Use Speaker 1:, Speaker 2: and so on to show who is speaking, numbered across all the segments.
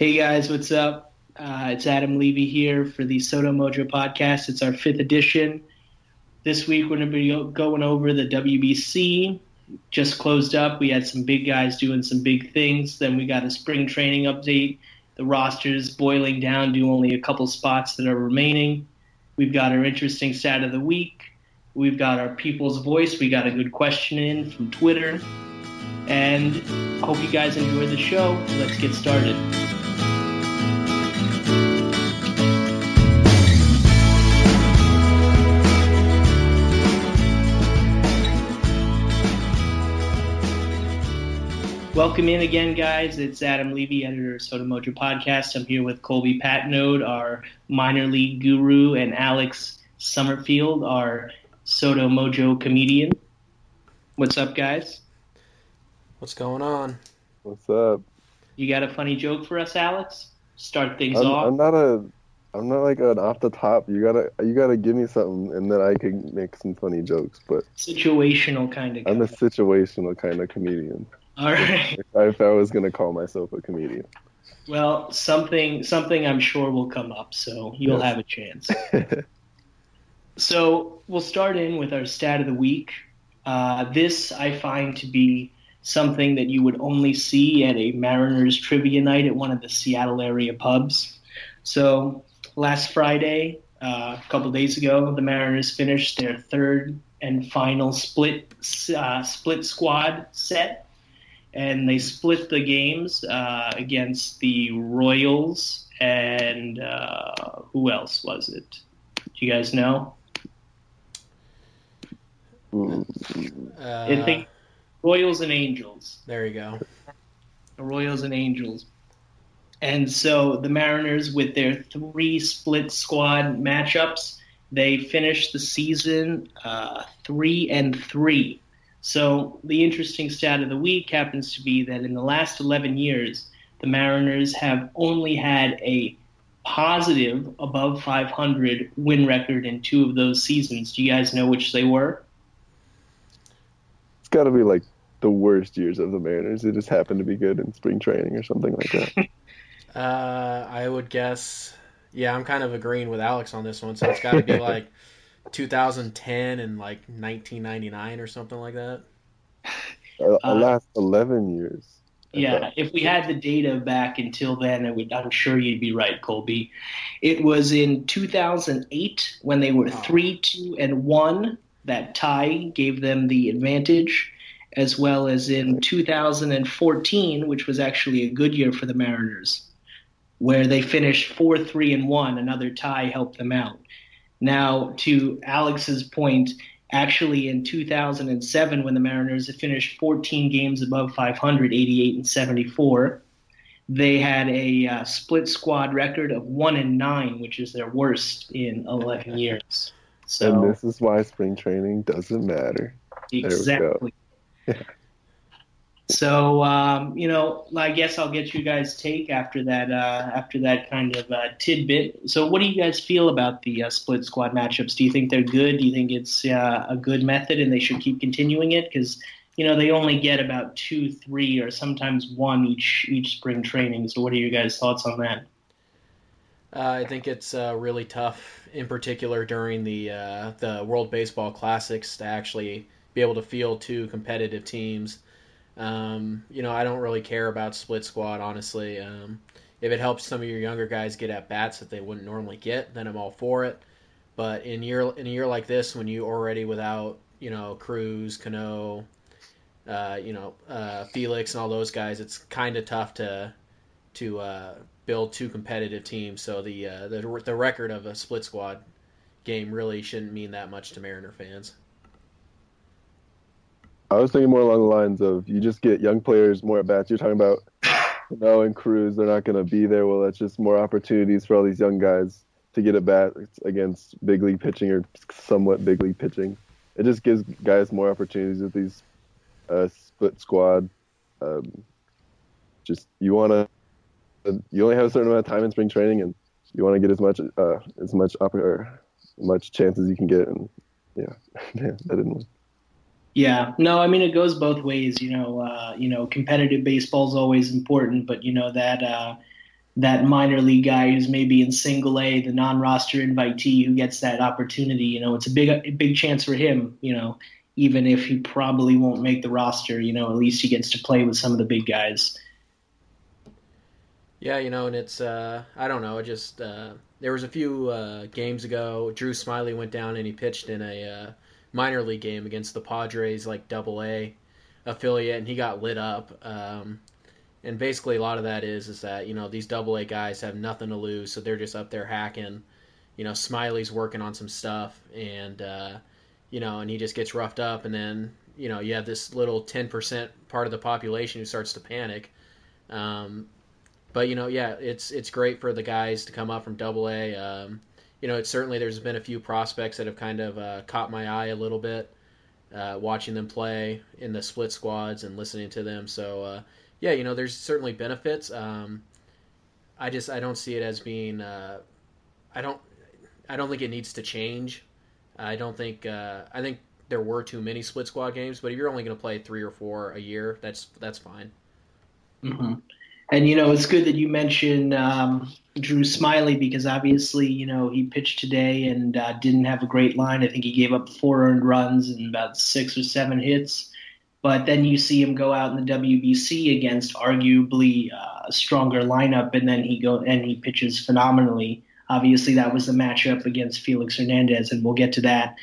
Speaker 1: Hey guys, what's up? Uh, it's Adam Levy here for the SoDo Mojo podcast. It's our fifth edition. This week we're going to be going over the WBC. Just closed up. We had some big guys doing some big things. Then we got a spring training update. The roster's boiling down to only a couple spots that are remaining. We've got our interesting stat of the week. We've got our people's voice. We got a good question in from Twitter. And hope you guys enjoy the show. Let's get started. Welcome in again, guys. It's Adam Levy, editor of SoDo Mojo Podcast. I'm here with Colby Patnode, our minor league guru, and Alex Summerfield, our SoDo Mojo comedian. What's up, guys?
Speaker 2: What's going on?
Speaker 3: What's up?
Speaker 1: You got a funny joke for us, Alex? Start things
Speaker 3: I'm,
Speaker 1: off.
Speaker 3: I'm not a, I'm not like an off the top. You gotta, you gotta give me something, and then I can make some funny jokes. But
Speaker 1: Situational kind of.
Speaker 3: I'm a situational kind of comedian.
Speaker 1: All right.
Speaker 3: If I, if I was gonna call myself a comedian.
Speaker 1: Well, something something I'm sure will come up, so you'll
Speaker 3: Yes.
Speaker 1: have a chance. So we'll start in with our stat of the week. Uh, this I find to be something that you would only see at a Mariners trivia night at one of the Seattle area pubs. So last Friday, uh, a couple days ago, the Mariners finished their third and final split uh, split squad set, and they split the games uh, against the Royals and uh, who else was it? Do you guys know?
Speaker 2: Uh,
Speaker 1: I think Royals and Angels.
Speaker 2: there you go.
Speaker 1: The Royals and Angels. And so the Mariners, with their three split squad matchups, they finished the season uh, three and three. So the interesting stat of the week happens to be that in the last 11 years, the Mariners have only had a positive above 500 win record in two of those seasons. Do you guys know which they were?
Speaker 3: it's gotta be like the worst years of the Mariners. It just happened to be good in spring training or something like that.
Speaker 2: Uh, I would guess. Yeah, I'm kind of agreeing with Alex on this one. So it's got to be like 2010 and like 1999 or something like that.
Speaker 3: Uh,
Speaker 1: Uh,
Speaker 3: last 11 years.
Speaker 1: Yeah, if we had the data back until then, I would, I'm sure you'd be right, Colby. It was in 2008 when they were
Speaker 2: Oh.
Speaker 1: three, two, and one. That tie gave them the advantage, as well as in 2014, which was actually a good year for the Mariners, where they finished four, three, and one. Another tie helped them out. Now, to Alex's point, actually in 2007 when the Mariners had finished 14 games above 500, 88 and 74. They had a uh, split squad record of one and nine, which is their worst in 11 years.
Speaker 3: And
Speaker 1: So
Speaker 3: this is why spring training doesn't matter.
Speaker 1: exactly. So um, you know, I guess I'll get you guys' take after that. Uh, after that kind of uh, tidbit. So, what do you guys feel about the uh, split squad matchups? Do you think they're good? Do you think it's uh, a good method and they should keep continuing it? Because you know they only get about two, three, or sometimes one each each spring training. So, what are your guys' thoughts on that?
Speaker 2: Uh, I think it's uh, really tough, in particular during the the World Baseball Classics, to actually be able to field two competitive teams. Um, you know, I don't really care about split squad, honestly. Um, if it helps some of your younger guys get at bats that they wouldn't normally get, then I'm all for it. But in year in a year like this, when you already without you know Cruz, Cano, uh, you know uh, Felix, and all those guys, it's kind of tough to to uh, build two competitive teams. So the, uh, the the record of a split squad game really shouldn't mean that much to Mariner fans.
Speaker 3: I was thinking more along the lines of you just get young players more at bats. You're talking about Cano and Cruz, they're not going to be there. Well, that's just more opportunities for all these young guys to get at bats against big league pitching or somewhat big league pitching. It just gives guys more opportunities with these uh, split squad. Um, just you want to, you only have a certain amount of time in spring training, and you want to get as much uh, as much opp- or much chance as you can get. And yeah, man, that didn't work.
Speaker 1: Yeah, no, I mean it goes both ways. You know, uh, you know, competitive baseball is always important, but you know that uh, that minor league guy who's maybe in single A, the non-roster invitee who gets that opportunity. You know, it's a big a big chance for him. You know, even if he probably won't make the roster, you know, at least he gets to play with some of the big guys.
Speaker 2: Yeah, you know, and it's uh, I don't know, just uh, there was a few uh, games ago, Drew Smyly went down and he pitched in a uh, minor league game against the Padres, like Double A affiliate, and he got lit up. Um, and basically, a lot of that is is that you know these Double A guys have nothing to lose, so they're just up there hacking. You know, Smyly's working on some stuff, and uh, you know, and he just gets roughed up, and then you know you have this little ten percent part of the population who starts to panic. Um, but you know, yeah, it's it's great for the guys to come up from Double A. Um, you know, it's certainly there's been a few prospects that have kind of uh, caught my eye a little bit, uh, watching them play in the split squads and listening to them. So uh, yeah, you know, there's certainly benefits. Um, I just I don't see it as being. Uh, I don't I don't think it needs to change. I don't think uh, I think there were too many split squad games, but if you're only going to play three or four a year, that's that's fine.
Speaker 1: Mm-hmm. And you know, it's good that you mentioned um, Drew Smyly because obviously, you know, he pitched today and uh, didn't have a great line. I think he gave up four earned runs and about six or seven hits. But then you see him go out in the WBC against arguably uh, a stronger lineup, and then he go and he pitches phenomenally. Obviously, that was the matchup against Felix Hernandez, and we'll get to that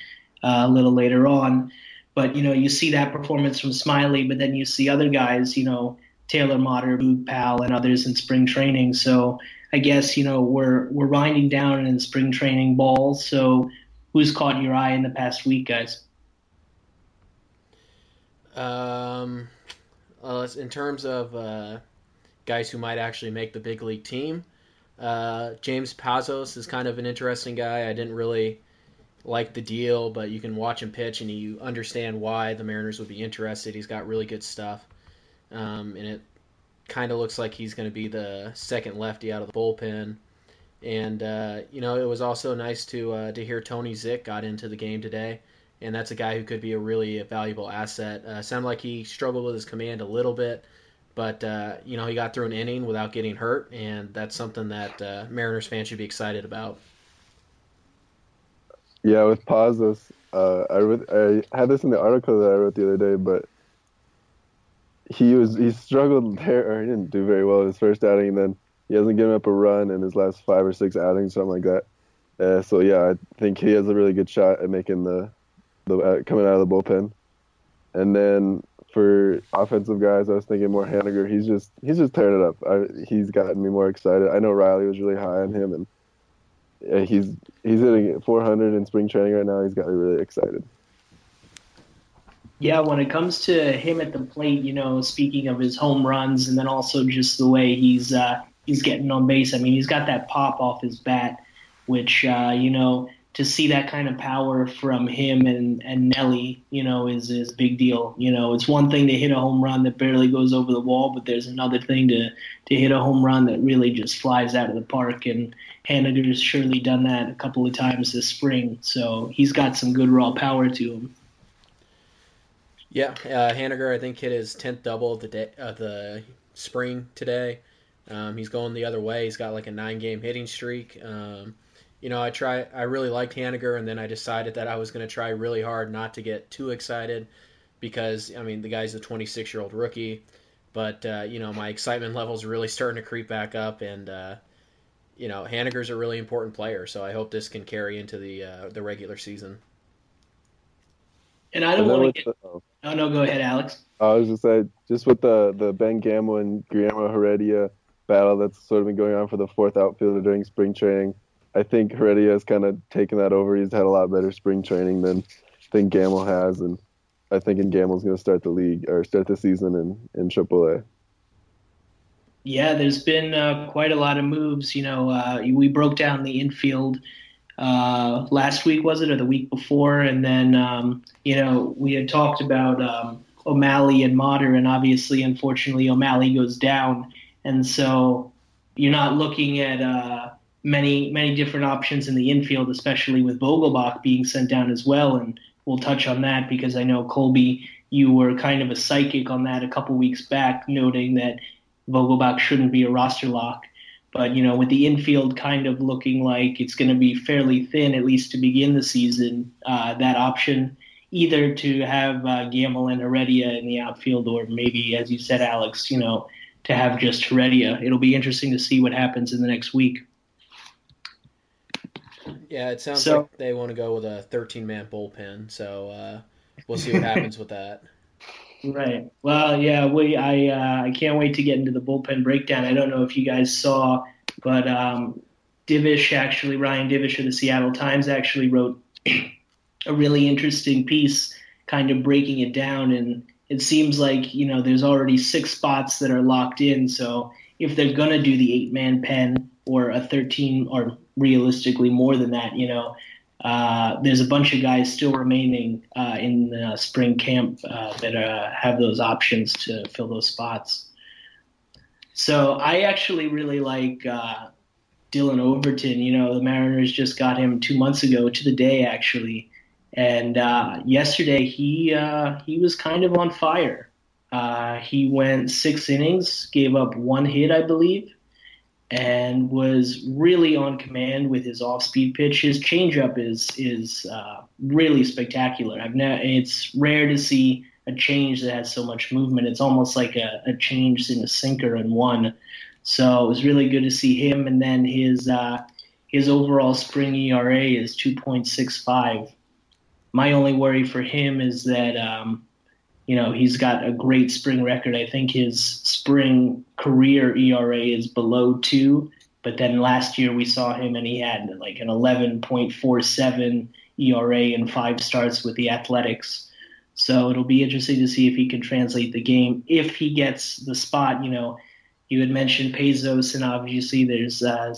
Speaker 1: uh, a little later on. But you know, you see that performance from Smyly, but then you see other guys, you know Taylor Motter, Boog Powell, and others in spring training. So I guess you know we're we're winding down in spring training ball. So who's caught your eye in the past week, guys?
Speaker 2: Um, in terms of uh, guys who might actually make the big league team, uh, James Pazos is kind of an interesting guy. I didn't really like the deal, but you can watch him pitch and you understand why the Mariners would be interested. He's got really good stuff um, and it kind of looks like he's going to be the second lefty out of the bullpen. And uh, you know, it was also nice to uh, to hear Tony Zych got into the game today, and that's a guy who could be a really valuable asset. Uh, sounded like he struggled with his command a little bit, but uh, you know, he got through an inning without getting hurt, and that's something that uh, Mariners fans should be excited about.
Speaker 3: Yeah, with Pazos, uh, I, I had this in the article that I wrote the other day, but he was he struggled there, or he didn't do very well in his first outing, and then he hasn't given up a run in his last five or six outings, something like that. Uh, so yeah, I think he has a really good shot at making the the uh, coming out of the bullpen. And then for offensive guys, I was thinking more Haniger. He's just he's just tearing it up. I, he's gotten me more excited. I know Riley was really high on him, and yeah, he's he's hitting 400 in spring training right now. He's got me really excited.
Speaker 1: Yeah, when it comes to him at the plate, you know, speaking of his home runs and then also just the way he's uh, he's getting on base. I mean, he's got that pop off his bat, which uh, you know, to see that kind of power from him and and Nelly, you know, is is big deal. You know, it's one thing to hit a home run that barely goes over the wall, but there's another thing to to hit a home run that really just flies out of the park. And Haniger's surely done that a couple of times this spring, so he's got some good raw power to him.
Speaker 2: Yeah, uh, Haniger I think hit his tenth double of the day of the spring today. Um, he's going the other way. He's got like a nine game hitting streak. Um, you know, I try. I really liked Haniger, and then I decided that I was going to try really hard not to get too excited because I mean the guy's a 26 year old rookie, but uh, you know my excitement levels are really starting to creep back up, and uh, you know Haniger's a really important player, so I hope this can carry into the uh, the regular season.
Speaker 1: And I don't want to get. The, oh no, go ahead, Alex. I
Speaker 3: was just say just with the the Ben Gamel and Guillermo Heredia battle that's sort of been going on for the fourth outfielder during spring training. I think Heredia has kind of taken that over. He's had a lot better spring training than than Gamel has, and I think in Gamel's going to start the league or start the season in in AAA.
Speaker 1: Yeah, there's been uh, quite a lot of moves. You know, uh, we broke down the infield uh, last week was it or the week before, and then um, you know we had talked about um, O'Malley and Motter, and obviously, unfortunately, O'Malley goes down, and so you're not looking at uh, many many different options in the infield, especially with Vogelbach being sent down as well, and we'll touch on that because I know Colby, you were kind of a psychic on that a couple weeks back, noting that Vogelbach shouldn't be a roster lock. But you know, with the infield kind of looking like it's going to be fairly thin, at least to begin the season, uh, that option either to have uh, Gamel and Heredia in the outfield, or maybe, as you said, Alex, you know, to have just Heredia. It'll be interesting to see what happens in the next week.
Speaker 2: Yeah, it sounds so, like they want to go with a 13 man bullpen, so uh, we'll see what happens with that.
Speaker 1: Right. Well, yeah, we I uh, I can't wait to get into the bullpen breakdown. I don't know if you guys saw, but um, Divish actually Ryan Divish of the Seattle Times actually wrote a really interesting piece, kind of breaking it down. And it seems like you know there's already six spots that are locked in. So if they're gonna do the eight man pen or a 13 or realistically more than that, you know, uh, there's a bunch of guys still remaining uh, in the spring camp uh, that uh, have those options to fill those spots. So I actually really like uh, Dillon Overton. You know, the Mariners just got him two months ago to the day, actually. And uh, yesterday he he was kind of on fire. he went six innings, gave up one hit, I believe, and was really on command with his off-speed pitch. His changeup is is uh, really spectacular. I've ne- it's rare to see a change that has so much movement. It's almost like a, a change in a sinker in one. So it was really good to see him. And then his uh, his overall spring ERA is 2.65. My only worry for him is that um, you know, he's got a great spring record. I think his spring career ERA is below two, but then last year we saw him and he had like an 11.47 ERA in five starts with the Athletics. So it'll be interesting to see if he can translate the game. If he gets the spot, you know, you had mentioned Pazos, and obviously there's uh,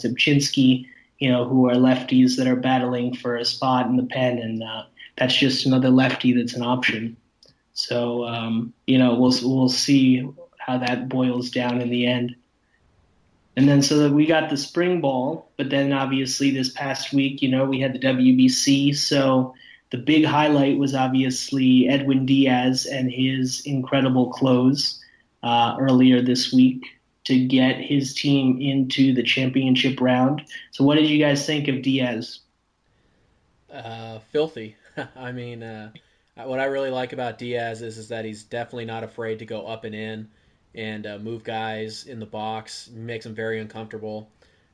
Speaker 1: you know, who are lefties that are battling for a spot in the pen, and uh, that's just another lefty that's an option. So um, you know, we'll we'll see how that boils down in the end. And then so we got the spring ball, but then obviously this past week, you know, we had the WBC. So the big highlight was obviously Edwin Diaz and his incredible close uh, earlier this week to get his team into the championship round. So what did you guys think of Diaz?
Speaker 2: Uh, filthy. I mean, uh, what I really like about Diaz is, is that he's definitely not afraid to go up and in and uh, move guys in the box, makes them very uncomfortable.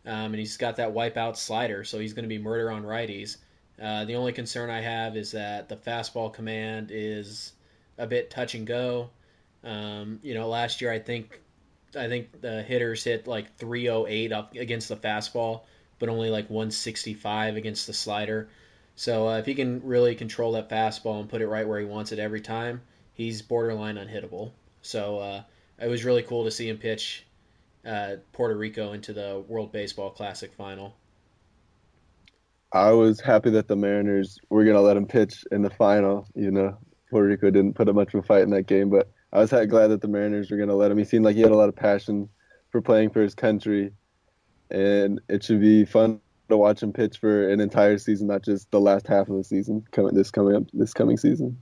Speaker 2: Um, and he's got that wipeout slider, so he's going to be murder on righties. Uh, the only concern I have is that the fastball command is a bit touch and go. Um, you know, last year I think I think the hitters hit like 308 up against the fastball, but only like 165 against the slider. So uh, if he can really control that fastball and put it right where he wants it every time, he's borderline unhittable. So uh, it was really cool to see him pitch uh, Puerto Rico into the World Baseball Classic final.
Speaker 3: I was happy that the Mariners were going to let him pitch in the final. You know, Puerto Rico didn't put up much of a fight in that game, but I was glad that the Mariners were going to let him. He seemed like he had a lot of passion for playing for his country, and it should be fun to watch him pitch for an entire season, not just the last half of the season coming this coming up this coming season.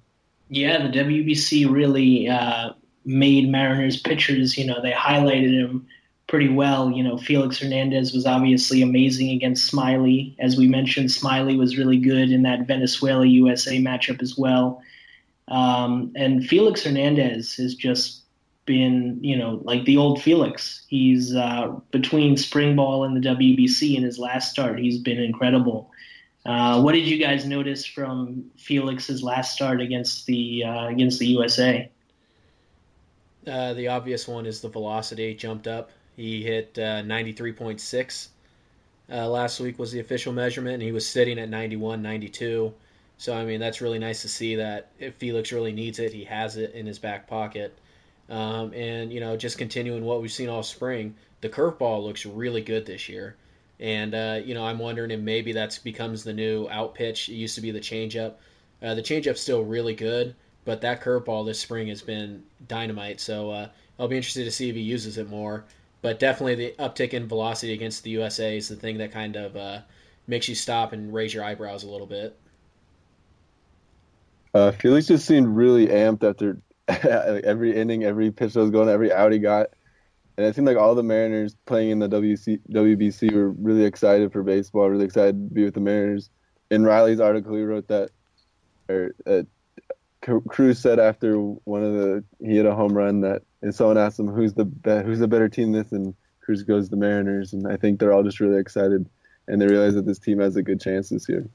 Speaker 1: Yeah, the WBC really uh, made Mariners pitchers. You know, they highlighted him pretty well. You know, Felix Hernandez was obviously amazing against Smyly, As we mentioned, Smyly was really good in that Venezuela USA matchup as well. Um, and Felix Hernandez has just been, you know, like the old Felix. He's uh, between spring ball and the WBC in his last start. He's been incredible. Uh, what did you guys notice from Felix's last start against the uh, against the USA?
Speaker 2: Uh, the obvious one is the velocity jumped up. He hit uh, 93.6 uh, last week was the official measurement, and he was sitting at 91, 92. So I mean that's really nice to see that if Felix really needs it, he has it in his back pocket. Um, and you know, just continuing what we've seen all spring, the curveball looks really good this year. And uh, you know, I'm wondering if maybe that becomes the new out pitch. It used to be the changeup. Uh, the changeup's still really good, but that curveball this spring has been dynamite. So uh, I'll be interested to see if he uses it more. But definitely the uptick in velocity against the USA is the thing that kind of uh, makes you stop and raise your eyebrows a little bit.
Speaker 3: Uh, Felix just seemed really amped after every inning, every pitch that was going, every out he got. and it seemed like all the Mariners playing in the WC, WBC were really excited for baseball, really excited to be with the Mariners. In Riley's article, he wrote that, or uh, Cruz said after one of the he hit a home run that, and someone asked him who's the be- who's the better team this, and Cruz goes the Mariners, and I think they're all just really excited, and they realize that this team has a good chance this year.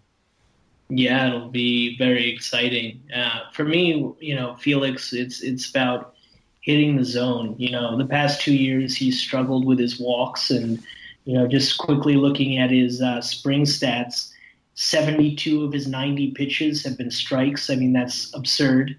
Speaker 1: Yeah, it'll be very exciting. Uh, for me, you know, Felix, it's it's about hitting the zone. You know, the past two years he's struggled with his walks, and you know, just quickly looking at his uh, spring stats, 72 of his 90 pitches have been strikes. I mean, that's absurd.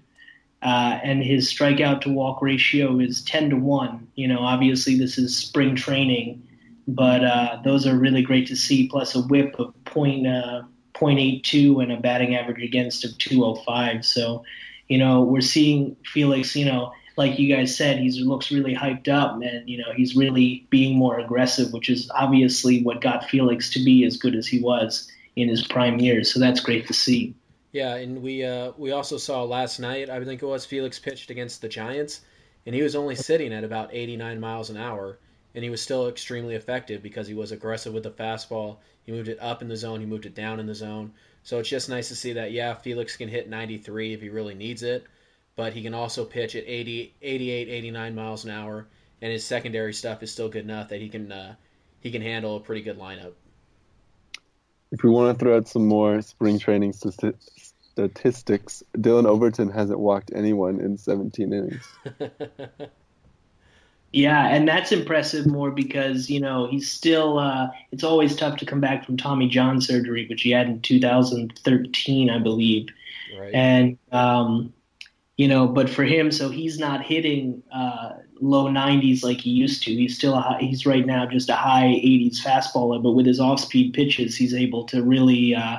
Speaker 1: Uh, and his strikeout to walk ratio is 10 to 1. You know, obviously this is spring training, but uh, those are really great to see. Plus a whip of point, uh, 0.82 and a batting average against of 205. So, you know, we're seeing Felix, you know, like you guys said, he looks really hyped up, and you know he's really being more aggressive, which is obviously what got Felix to be as good as he was in his prime years. So that's great to see.
Speaker 2: Yeah, and we uh, we also saw last night. I think it was Felix pitched against the Giants, and he was only sitting at about 89 miles an hour, and he was still extremely effective because he was aggressive with the fastball. He moved it up in the zone, he moved it down in the zone. So it's just nice to see that. Yeah, Felix can hit 93 if he really needs it but he can also pitch at 80, 88, 89 miles an hour, and his secondary stuff is still good enough that he can uh, he can handle a pretty good lineup.
Speaker 3: If we want to throw out some more spring training statistics, Dillon Overton hasn't walked anyone in 17 innings.
Speaker 1: yeah, and that's impressive more because you know he's still. Uh, it's always tough to come back from Tommy John surgery, which he had in 2013, I believe. Right. And um, you know, but for him, so he's not hitting uh, low 90s like he used to. He's still a high, he's right now just a high 80s fastballer, but with his off-speed pitches, he's able to really uh,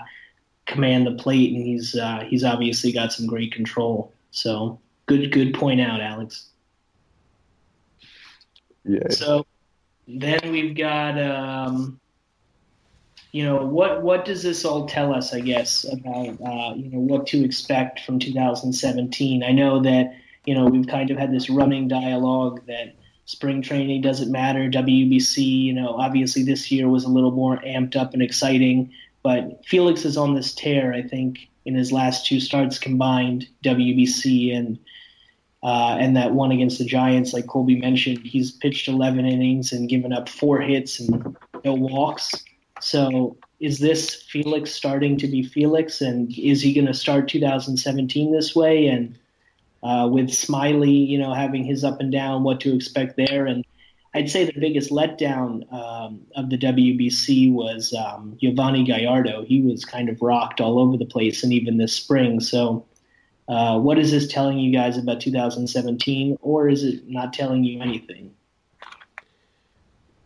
Speaker 1: command the plate, and he's uh, he's obviously got some great control. So good good point out, Alex.
Speaker 3: Yeah.
Speaker 1: So then we've got um, you know what what does this all tell us? I guess about uh, you know what to expect from 2017. I know that you know we've kind of had this running dialogue that spring training doesn't matter. WBC, you know, obviously this year was a little more amped up and exciting, but Felix is on this tear. I think in his last two starts combined, WBC and uh, and that one against the Giants, like Colby mentioned, he's pitched 11 innings and given up four hits and no walks. So is this Felix starting to be Felix, and is he going to start 2017 this way? And uh, with Smyly, you know, having his up and down, what to expect there? And I'd say the biggest letdown um, of the WBC was um, Yovani Gallardo. He was kind of rocked all over the place, and even this spring. So, uh, what is this telling you guys about 2017, or is it not telling you anything?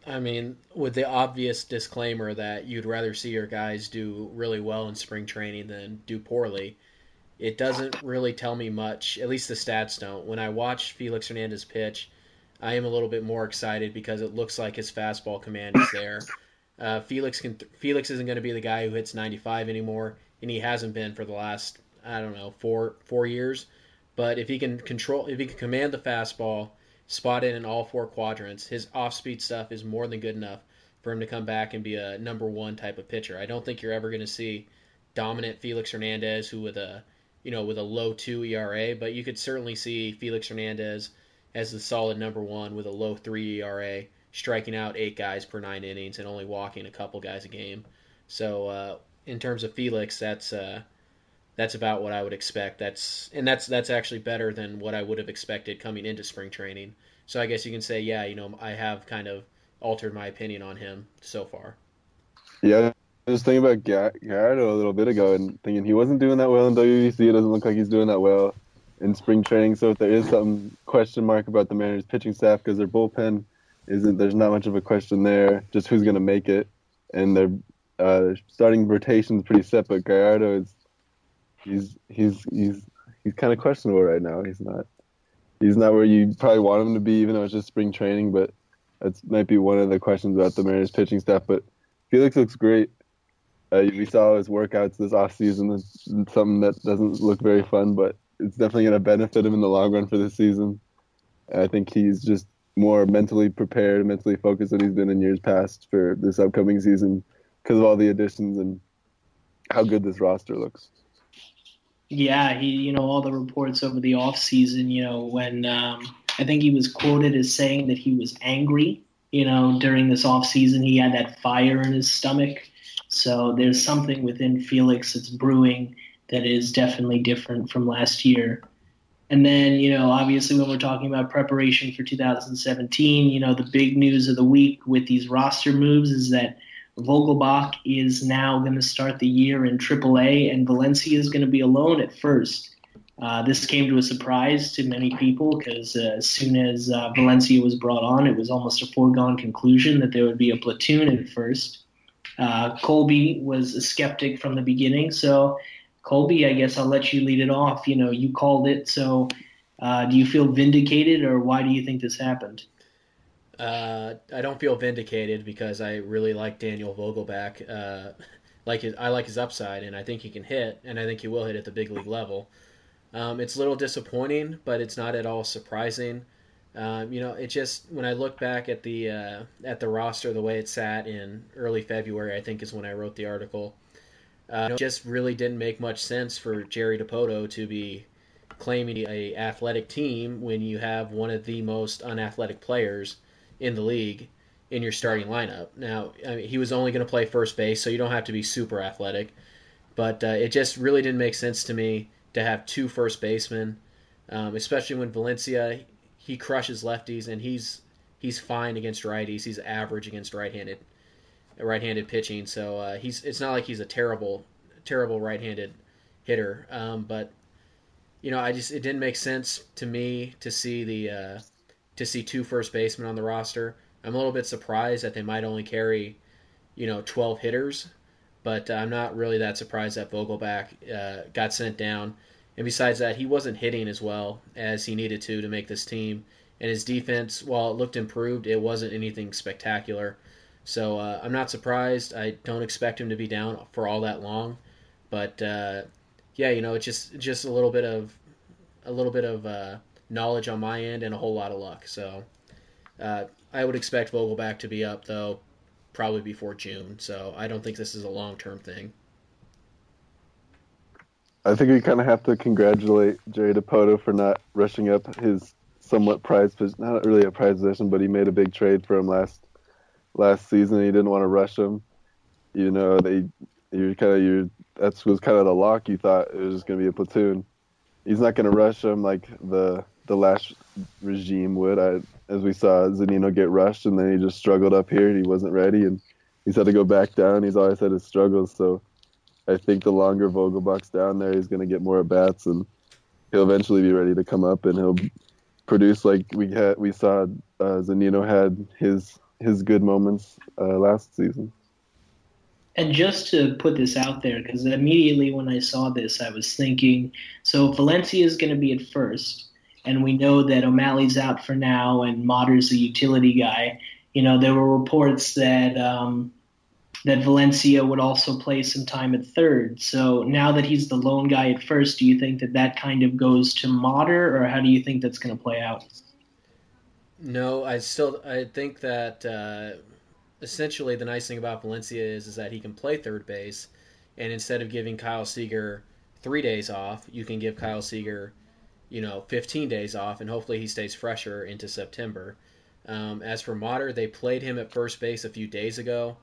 Speaker 2: I mean, with the obvious disclaimer that you'd rather see your guys do really well in spring training than do poorly, it doesn't really tell me much. At least the stats don't. When I watch Felix Hernandez pitch, I am a little bit more excited because it looks like his fastball command is there. Uh, Felix can Felix isn't going to be the guy who hits 95 anymore, and he hasn't been for the last I don't know four four years. But if he can control, if he can command the fastball spotted in all four quadrants. His off speed stuff is more than good enough for him to come back and be a number one type of pitcher. I don't think you're ever going to see dominant Felix Hernandez who with a you know with a low two ERA, but you could certainly see Felix Hernandez as the solid number one with a low three ERA, striking out eight guys per nine innings and only walking a couple guys a game. So uh, in terms of Felix, that's uh, that's about what I would expect. That's and that's that's actually better than what I would have expected coming into spring training. So I guess you can say, yeah, you know, I have kind of altered my opinion on him so far.
Speaker 3: Yeah, I was thinking about Gallardo a little bit ago and thinking he wasn't doing that well in WBC. It doesn't look like he's doing that well in spring training. So if there is some question mark about the Mariners pitching staff because their bullpen isn't, there's not much of a question there. Just who's going to make it, and their uh, starting rotation is pretty set. But Gallardo is he's he's he's he's kind of questionable right now. He's not he's not where you probably want him to be, even though it's just spring training. But that might be one of the questions about the Mariners pitching staff. But Felix looks great. Uh, we saw his workouts this off season. It's something that doesn't look very fun, but it's definitely going to benefit him in the long run for this season. I think he's just more mentally prepared, mentally focused than he's been in years past for this upcoming season because of all the additions and how good this roster looks.
Speaker 1: Yeah, he, you know, all the reports over the off season, you know, when um, I think he was quoted as saying that he was angry, you know, during this off season, he had that fire in his stomach. So there's something within Felix that's brewing that is definitely different from last year. And then, you know, obviously when we're talking about preparation for 2017, you know, the big news of the week with these roster moves is that Vogelbach is now going to start the year in AAA, and Valencia is going to be alone at first. Uh, this came to a surprise to many people because uh, as soon as uh, Valencia was brought on, it was almost a foregone conclusion that there would be a platoon at first. Uh, Colby was a skeptic from the beginning, so Colby, I guess I'll let you lead it off. You know, you called it, so uh, do you feel vindicated, or why do you think this happened?
Speaker 2: Uh, I don't feel vindicated because I really like Daniel Vogelbach. Uh, like his, I like his upside, and I think he can hit, and I think he will hit at the big league level. Um, it's a little disappointing, but it's not at all surprising. Um, you know, it just when I look back at the uh, at the roster, the way it sat in early February, I think is when I wrote the article. Uh, it just really didn't make much sense for Jerry Dipoto to be claiming a athletic team when you have one of the most unathletic players in the league in your starting lineup. Now, I mean, he was only going to play first base, so you don't have to be super athletic. But uh, it just really didn't make sense to me to have two first basemen, um, especially when Valencia he crushes lefties and he's he's fine against righties. He's average against right-handed right-handed pitching. So uh, he's it's not like he's a terrible terrible right-handed hitter. Um, but you know, I just it didn't make sense to me to see the uh, to see two first basemen on the roster. I'm a little bit surprised that they might only carry, you know, 12 hitters, but uh, I'm not really that surprised that Vogelbach uh, got sent down. And besides that, he wasn't hitting as well as he needed to to make this team. And his defense, while it looked improved, it wasn't anything spectacular. So uh, I'm not surprised. I don't expect him to be down for all that long, but uh, yeah, you know, it's just just a little bit of a little bit of uh, knowledge on my end and a whole lot of luck. So uh, I would expect Vogelbach to be up though, probably before June. So I don't think this is a long term thing.
Speaker 3: I think we kind of have to congratulate Jerry Dipoto for not rushing up his somewhat prized position. Not really a prized position, but he made a big trade for him last last season. He didn't want to rush him. You know, they you kind of you that was kind of the lock. You thought it was going to be a platoon. He's not going to rush him like the the last regime would. I, as we saw Zunino get rushed, and then he just struggled up here, he wasn't ready, and he's had to go back down. He's always had his struggles, so I think the longer Vogelbach's down there, he's going to get more at bats, and he'll eventually be ready to come up, and he'll produce like we had. We saw uh, Zunino had his his good moments uh, last season.
Speaker 1: And just to put this out there, because immediately when I saw this, I was thinking, so Valencia is going to be at first and we know that O'Malley's out for now, and Motter's a utility guy. You know, there were reports that um, that Valencia would also play some time at third. So now that he's the lone guy at first, do you think that that kind of goes to Motter, or how do you think that's going to play out?
Speaker 2: No, I still I think that uh, essentially the nice thing about Valencia is is that he can play third base, and instead of giving Kyle Seager three days off, you can give Kyle Seager you know, 15 days off, and hopefully he stays fresher into September. Um, as for Motter, they played him at first base a few days ago.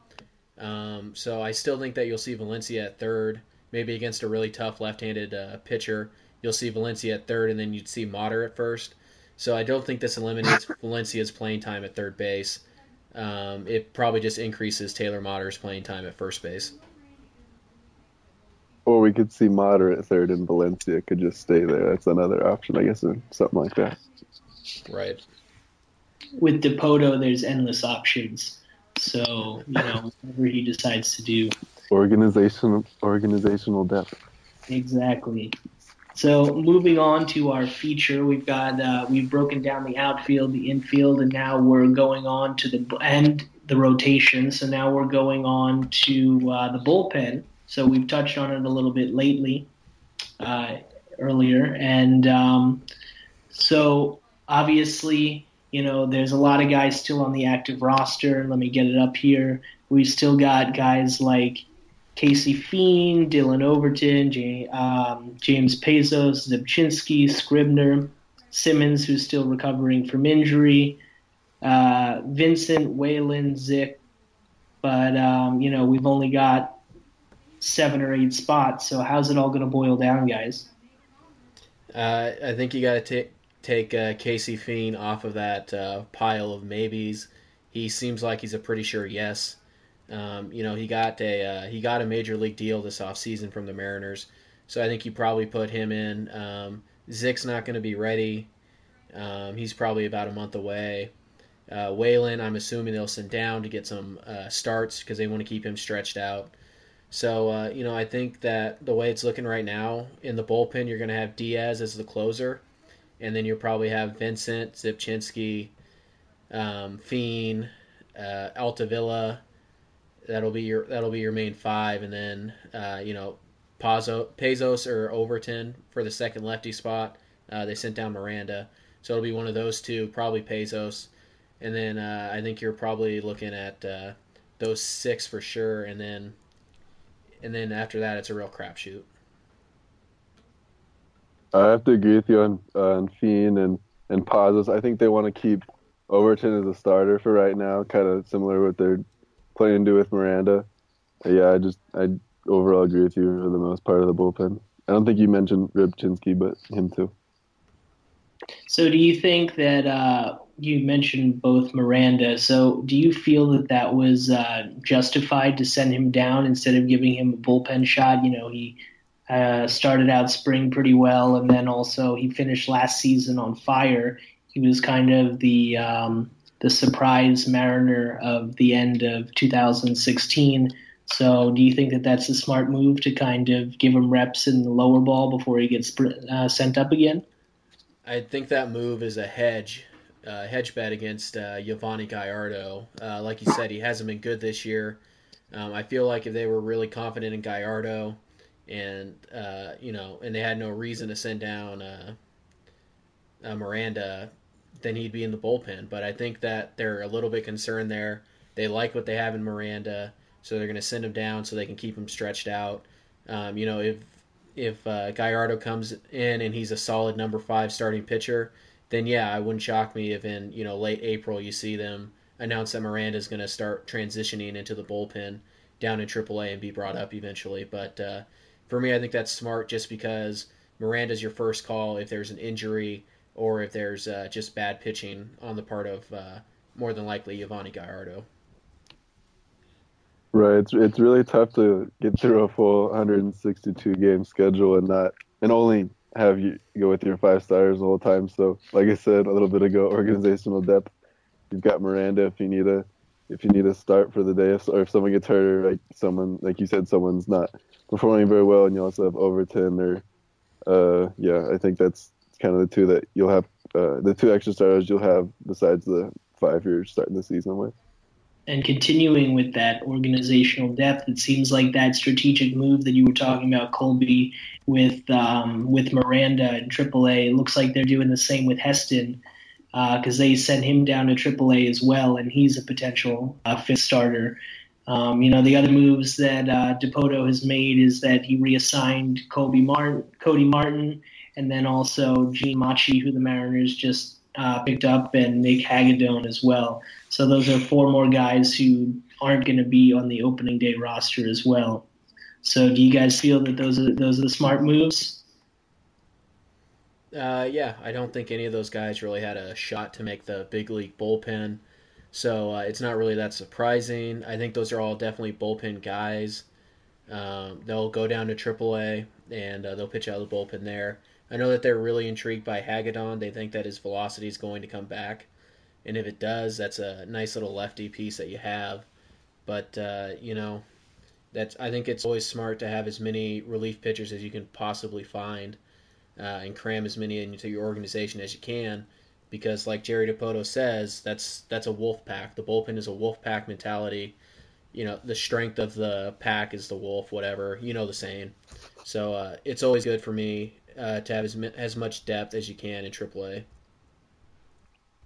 Speaker 2: Um, so I still think that you'll see Valencia at third, maybe against a really tough left-handed uh, pitcher. You'll see Valencia at third, and then you'd see Motter at first. So I don't think this eliminates Valencia's playing time at third base. Um, it probably just increases Taylor Motter's playing time at first base.
Speaker 3: Or we could see moderate third in Valencia could just stay there. That's another option, I guess, or something like that.
Speaker 2: Right.
Speaker 1: With Dipoto, there's endless options. So you know, whatever he decides to do.
Speaker 3: Organizational organizational depth.
Speaker 1: Exactly. So moving on to our feature, we've got uh, we've broken down the outfield, the infield, and now we're going on to the and the rotation. So now we're going on to uh, the bullpen. So we've touched on it a little bit lately, uh, earlier, and um, so obviously you know, there's a lot of guys still on the active roster. Let me get it up here. We still got guys like Casey Fien, Dillon Overton, J- um, James Pazos, Rzepczynski, Scribner, Simmons, who's still recovering from injury, uh, Vincent, Whalen, Zych. But, um, you know, we've only got seven or eight spots. So how's it all going to boil down, guys?
Speaker 2: Uh, I think you got to take take uh, Casey Fien off of that uh, pile of maybes. He seems like he's a pretty sure yes. Um, you know, he got a uh, he got a major league deal this offseason from the Mariners, so I think you probably put him in. Um, Zych's not going to be ready. Um, he's probably about a month away. Uh, Whalen, I'm assuming they'll send down to get some uh, starts because they want to keep him stretched out. So uh, you know, I think that the way it's looking right now in the bullpen, you're going to have Diaz as the closer, and then you'll probably have Vincent, Rzepczynski, um, Fien, uh, Altavilla, That'll be your that'll be your main five, and then uh, you know Pazo, Pazos or Overton for the second lefty spot. Uh, they sent down Miranda, so it'll be one of those two, probably Pazos, and then uh, I think you're probably looking at uh, those six for sure, and then and then after that it's a real crapshoot.
Speaker 3: I have to agree with you on on Fien and and Pazos. I think they want to keep Overton as a starter for right now, kind of similar what they're planning to do with Miranda. Yeah, I just I overall agree with you for the most part of the bullpen. I don't think you mentioned Rzepczynski, but him too.
Speaker 1: So, do you think that uh, you mentioned both Miranda? So, do you feel that that was uh, justified to send him down instead of giving him a bullpen shot? You know, he uh, started out spring pretty well, and then also he finished last season on fire. He was kind of the um, the surprise Mariner of the end of 2016. So, do you think that that's a smart move to kind of give him reps in the lower ball before he gets uh, sent up again?
Speaker 2: I think that move is a hedge, uh, hedge bet against uh, Yovani Gallardo. Uh, like you said, he hasn't been good this year. Um, I feel like if they were really confident in Gallardo, and uh, you know, and they had no reason to send down uh, uh, Miranda, then he'd be in the bullpen. But I think that they're a little bit concerned there. They like what they have in Miranda, so they're going to send him down so they can keep him stretched out. Um, you know, if if uh, Gallardo comes in and he's a solid number five starting pitcher, then yeah, I wouldn't shock me if in you know late April you see them announce that Miranda is going to start transitioning into the bullpen down in AAA and be brought up eventually. But uh, for me, I think that's smart just because Miranda's your first call if there's an injury or if there's uh, just bad pitching on the part of uh, more than likely Yovani Gallardo.
Speaker 3: Right, it's it's really tough to get through a full 162 game schedule and not and only have you go with your five stars the time. So, like I said a little bit ago, organizational depth. You've got Miranda if you need a if you need a start for the day, or if someone gets hurt, or like someone like you said, someone's not performing very well, and you also have Overton or uh, yeah, I think that's kind of the two that you'll have, uh, the two extra starters you'll have besides the five you're starting the season with.
Speaker 1: And continuing with that organizational depth, it seems like that strategic move that you were talking about, Colby, with um, with Miranda and AAA. It looks like they're doing the same with Heston because uh, they sent him down to AAA as well, and he's a potential uh, fifth starter. Um, you know, the other moves that uh, Dipoto has made is that he reassigned Kobe Martin, Cody Martin and then also Jean Machi, who the Mariners just uh, picked up, and Nick Hagadone as well. So those are four more guys who aren't going to be on the opening day roster as well. So do you guys feel that those are those are the smart moves?
Speaker 2: Uh, yeah, I don't think any of those guys really had a shot to make the big league bullpen. So uh, it's not really that surprising. I think those are all definitely bullpen guys. Um, they'll go down to AAA and uh, they'll pitch out of the bullpen there. I know that they're really intrigued by Hagadone. They think that his velocity is going to come back, and if it does, that's a nice little lefty piece that you have. But uh, you know, that's I think it's always smart to have as many relief pitchers as you can possibly find, uh, and cram as many into your organization as you can, because like Jerry Dipoto says, that's that's a wolf pack. The bullpen is a wolf pack mentality. You know, the strength of the pack is the wolf. Whatever you know the saying. So uh, it's always good for me uh, to have as, as much depth as you can in AAA.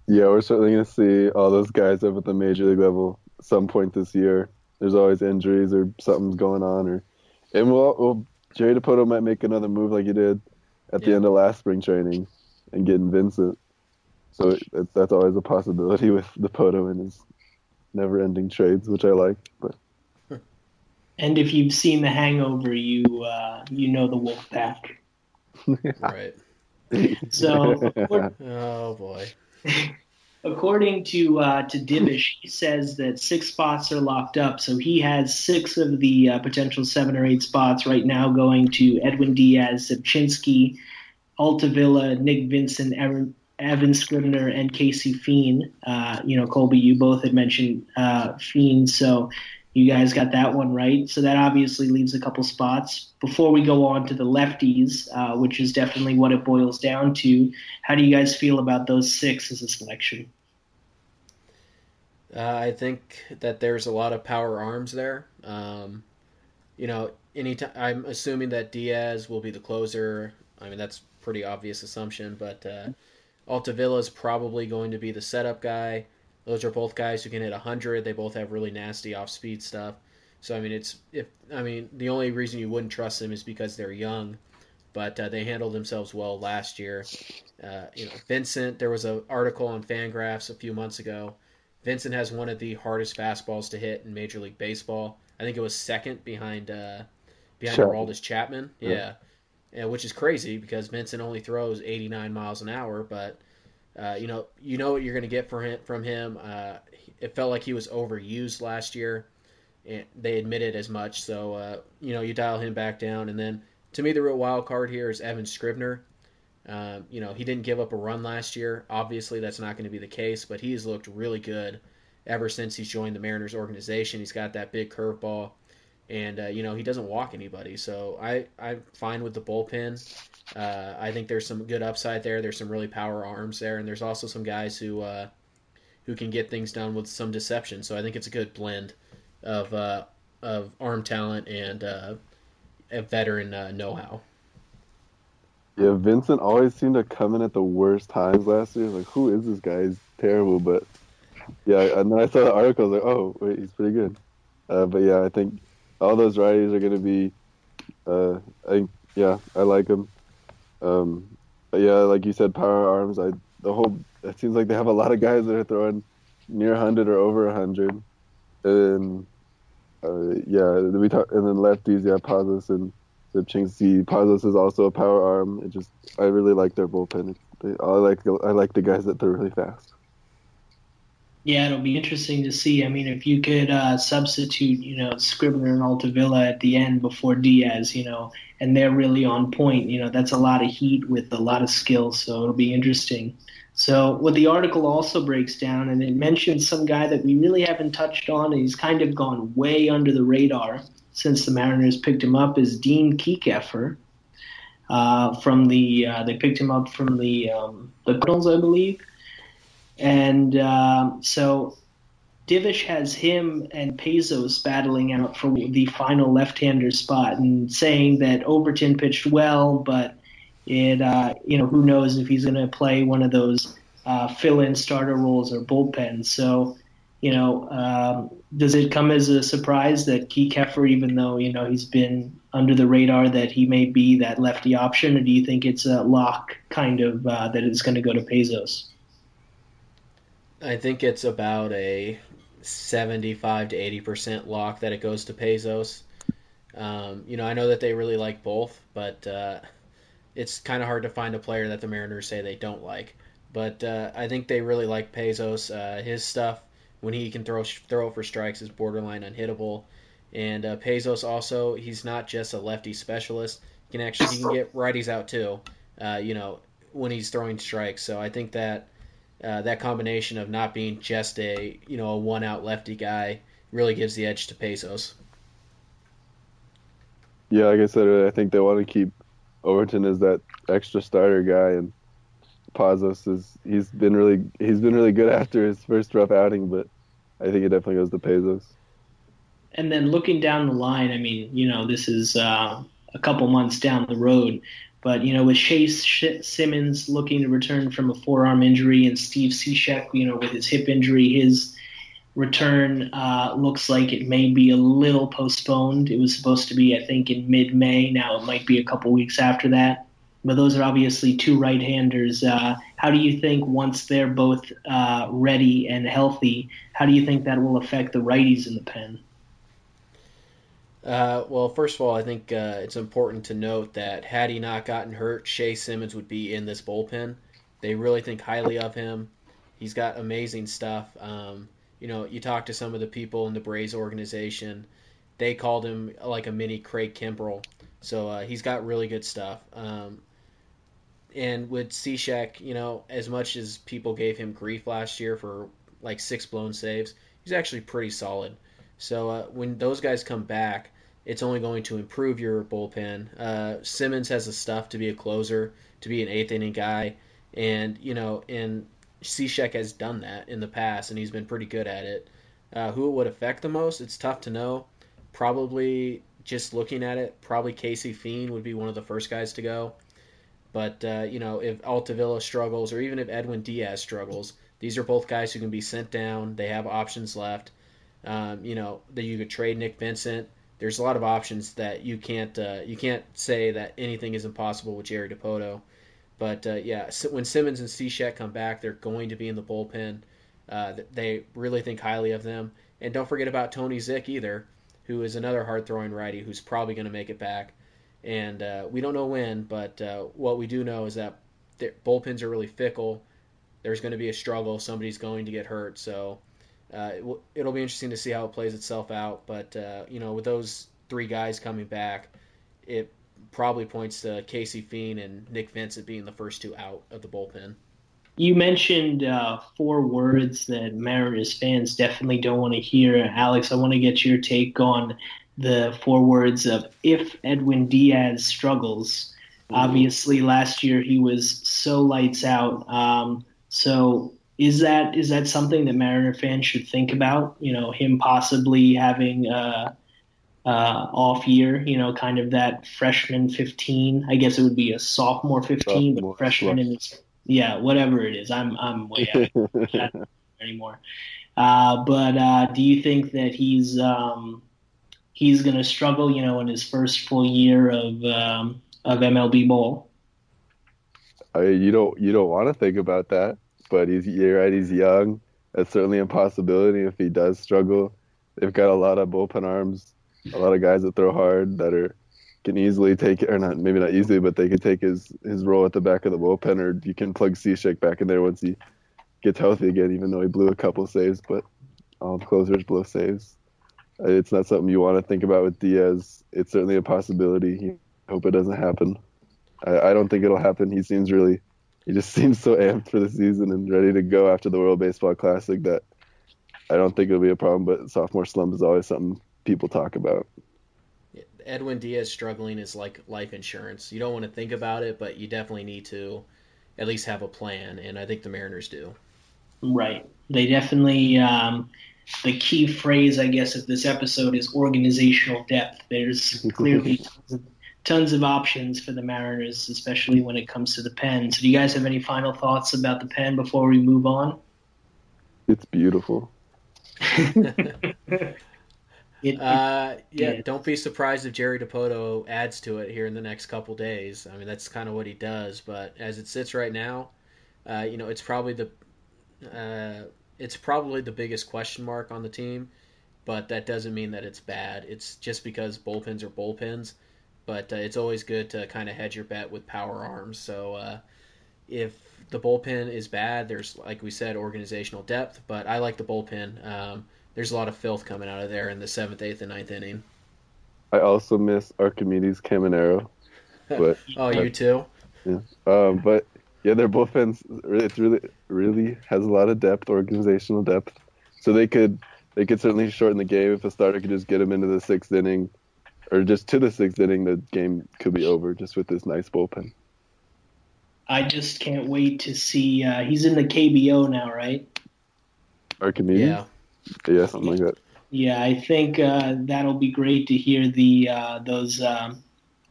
Speaker 3: Yeah, we're certainly going to see all those guys up at the major league level some point this year. There's always injuries or something's going on, or and we'll, we'll Jerry Dipoto might make another move like he did at the
Speaker 2: Yeah.
Speaker 3: end of last spring training and getting Vincent. So it, that's always a possibility with Dipoto and his never-ending trades, which I like. But
Speaker 1: And if you've seen The Hangover, you uh, you know the wolf pack.
Speaker 2: Right.
Speaker 1: So
Speaker 2: Oh boy.
Speaker 1: according to uh, to Divish, he says that six spots are locked up. So he has six of the uh, potential seven or eight spots right now going to Edwin Diaz, Rzepczynski, Altavilla, Nick Vincent, Evan, Evan Scribner, and Casey Fien. Uh, you know, Colby, you both had mentioned uh, Fien, so you guys got that one right. So that obviously leaves a couple spots. Before we go on to the lefties, uh, which is definitely what it boils down to, how do you guys feel about those six as a selection?
Speaker 2: Uh, I think that there's a lot of power arms there. Um, you know, anytime I'm assuming that Diaz will be the closer. I mean, that's pretty obvious assumption, but uh, Altavilla is probably going to be the setup guy. Those are both guys who can hit 100. They both have really nasty off-speed stuff. So I mean, it's if I mean the only reason you wouldn't trust them is because they're young, but uh, they handled themselves well last year. Uh, you know, Vincent. There was an article on Fangraphs a few months ago. Vincent has one of the hardest fastballs to hit in Major League Baseball. I think it was second behind uh, behind
Speaker 3: Chapman.
Speaker 2: Aroldis Chapman. Yeah. yeah, which is crazy because Vincent only throws 89 miles an hour, but uh, you know you know what you're going to get from him. From him, uh, it felt like he was overused last year. And they admitted as much, so uh, you know you dial him back down, and then to me the real wild card here is Evan Scribner. Um, you know, he didn't give up a run last year. Obviously, that's not going to be the case, but he's looked really good ever since he's joined the Mariners organization. He's got that big curveball, and uh, you know he doesn't walk anybody. So I I'm fine with the bullpen. Uh, I think there's some good upside there. There's some really power arms there, and there's also some guys who uh, who can get things done with some deception. So I think it's a good blend of uh, of arm talent and uh, a veteran uh, know-how.
Speaker 3: yeah, Vincent always seemed to come in at the worst times last year. Like, who is this guy? He's terrible. But yeah, and then I saw the article. I was like, oh, wait, he's pretty good. Uh, but yeah, I think all those righties are going to be. Uh, I yeah, I like them. Um, yeah, like you said, power arms. I the whole. It seems like they have a lot of guys that are throwing near 100 or over 100. And uh, yeah, we talk, and then lefties, yeah, Pazos and Rzepczynski. Pazos is also a power arm. It just, I really like their bullpen. They, I like, I like the guys that throw really fast.
Speaker 1: Yeah, it'll be interesting to see. I mean, if you could uh, substitute, you know, Scribner and Altavilla at the end before Diaz, you know, and they're really on point, you know, that's a lot of heat with a lot of skill. So it'll be interesting. So what the article also breaks down, and it mentions some guy that we really haven't touched on, and he's kind of gone way under the radar since the Mariners picked him up, is Dean Kiekhefer. Uh, from the uh, they picked him up from the um, the Cardinals, I believe. And um, so Divish has him and Pazos battling out for the final left-hander spot, and saying that Overton pitched well, but it uh, you know who knows if he's going to play one of those uh, fill-in starter roles or bullpen. So you know, um, does it come as a surprise that Kiekhefer, even though you know he's been under the radar, that he may be that lefty option, or do you think it's a lock kind of uh, that it's going to go to Pazos?
Speaker 2: I think it's about a 75 to 80 percent lock that it goes to Pazos. Um, you know, I know that they really like both, but uh, it's kind of hard to find a player that the Mariners say they don't like. But uh, I think they really like Pazos. Uh, his stuff when he can throw throw for strikes is borderline unhittable. And uh, Pazos also, he's not just a lefty specialist. He can actually he can get righties out too. Uh, you know, when he's throwing strikes. So I think that uh, that combination of not being just a you know a one out lefty guy really gives the edge to Pazos.
Speaker 3: Yeah, like I said, I think they want to keep Overton as that extra starter guy, and Pazos is he's been really he's been really good after his first rough outing, but I think it definitely goes to Pazos.
Speaker 1: And then looking down the line, I mean, you know, this is uh, a couple months down the road, But you know, with Shae Simmons looking to return from a forearm injury, and Steve Cishek, you know, with his hip injury, his return uh, looks like it may be a little postponed. It was supposed to be, I think, in mid-May. Now it might be a couple weeks after that. But those are obviously two right-handers. Uh, how do you think once they're both uh, ready and healthy, how do you think that will affect the righties in the pen?
Speaker 2: Uh, well, first of all, I think uh, it's important to note that had he not gotten hurt, Shae Simmons would be in this bullpen. They really think highly of him. He's got amazing stuff. Um, you know, you talk to some of the people in the Braves organization, they called him like a mini Craig Kimbrel. So uh, he's got really good stuff. Um, and with Cishek, you know, as much as people gave him grief last year for like six blown saves, he's actually pretty solid. So uh, when those guys come back, it's only going to improve your bullpen. Uh, Simmons has the stuff to be a closer, to be an eighth inning guy, and you know, and Cishek has done that in the past, and he's been pretty good at it. Uh, who it would affect the most? It's tough to know. Probably just looking at it, probably Casey Fien would be one of the first guys to go. But uh, you know, if Altavilla struggles, or even if Edwin Diaz struggles, these are both guys who can be sent down. They have options left. Um, you know that you could trade Nick Vincent. There's a lot of options that you can't uh, you can't say that anything is impossible with Jerry Dipoto. But uh, yeah, when Simmons and Cishek come back, they're going to be in the bullpen. Uh, they really think highly of them. And don't forget about Tony Zych either, who is another hard throwing righty who's probably going to make it back. And uh, we don't know when, but uh, what we do know is that bullpens are really fickle. There's going to be a struggle. Somebody's going to get hurt. So uh, it will, it'll be interesting to see how it plays itself out. But, uh, you know, with those three guys coming back, it probably points to Casey Fien and Nick Vincent being the first two out of the bullpen.
Speaker 1: You mentioned uh, four words that Mariners fans definitely don't want to hear. Alex, I want to get your take on the four words of if Edwin Diaz struggles. Obviously, last year he was so lights out. Um, so is that is that something that Mariner fans should think about? You know, him possibly having uh, uh, off year, you know, kind of that freshman 15. I guess it would be a sophomore 15, sophomore, but freshman in his, yeah, whatever it is. I'm, I'm way out anymore. Uh, but uh, do you think that he's um, he's going to struggle, you know, in his first full year of um, of MLB ball?
Speaker 3: I mean, you don't you don't want to think about that, but he's you're right. He's young. That's certainly a possibility if he does struggle. They've got a lot of bullpen arms a lot of guys that throw hard that are can easily take or not maybe not easily, but they can take his his role at the back of the bullpen, or you can plug Cishek back in there once he gets healthy again. Even though he blew a couple saves, but all closers blow saves. Uh, it's not something you want to think about with Diaz. It's certainly a possibility. Hope it doesn't happen. I, I don't think it'll happen. He seems really, he just seems so amped for the season and ready to go after the World Baseball Classic that I don't think it'll be a problem. But sophomore slump is always something people talk about.
Speaker 2: Edwin Diaz struggling is like life insurance. You don't want to think about it, but you definitely need to at least have a plan, and I think the Mariners do.
Speaker 1: Right. They definitely. Um, the key phrase, I guess, of this episode is organizational depth. There's clearly tons of, options for the Mariners, especially when it comes to the pen. So, do you guys have any final thoughts about the pen before we move on?
Speaker 3: It's beautiful.
Speaker 2: It, uh, yeah, yeah, don't be surprised if Jerry Dipoto adds to it here in the next couple days. I mean, that's kind of what he does. But as it sits right now, uh, you know, it's probably the uh, it's probably the biggest question mark on the team. But that doesn't mean that it's bad. It's just because bullpens are bullpens. But uh, it's always good to kind of hedge your bet with power arms. So uh, if the bullpen is bad, there's like we said, organizational depth. But I like the bullpen. Um, there's a lot of filth coming out of there in the seventh, eighth, and ninth inning.
Speaker 3: I also miss Archimedes Caminero. But
Speaker 2: oh, you too.
Speaker 3: Yeah. Um, but yeah, their bullpens it's really really has a lot of depth, organizational depth. So they could they could certainly shorten the game if a starter could just get them into the sixth inning, or just to the sixth inning. The game could be over just with this nice bullpen.
Speaker 1: I just can't wait to see. Uh, he's in the KBO now, right?
Speaker 3: Archimedes. Yeah. Yeah, something like that.
Speaker 1: Yeah, I think uh, that'll be great to hear the uh, those um,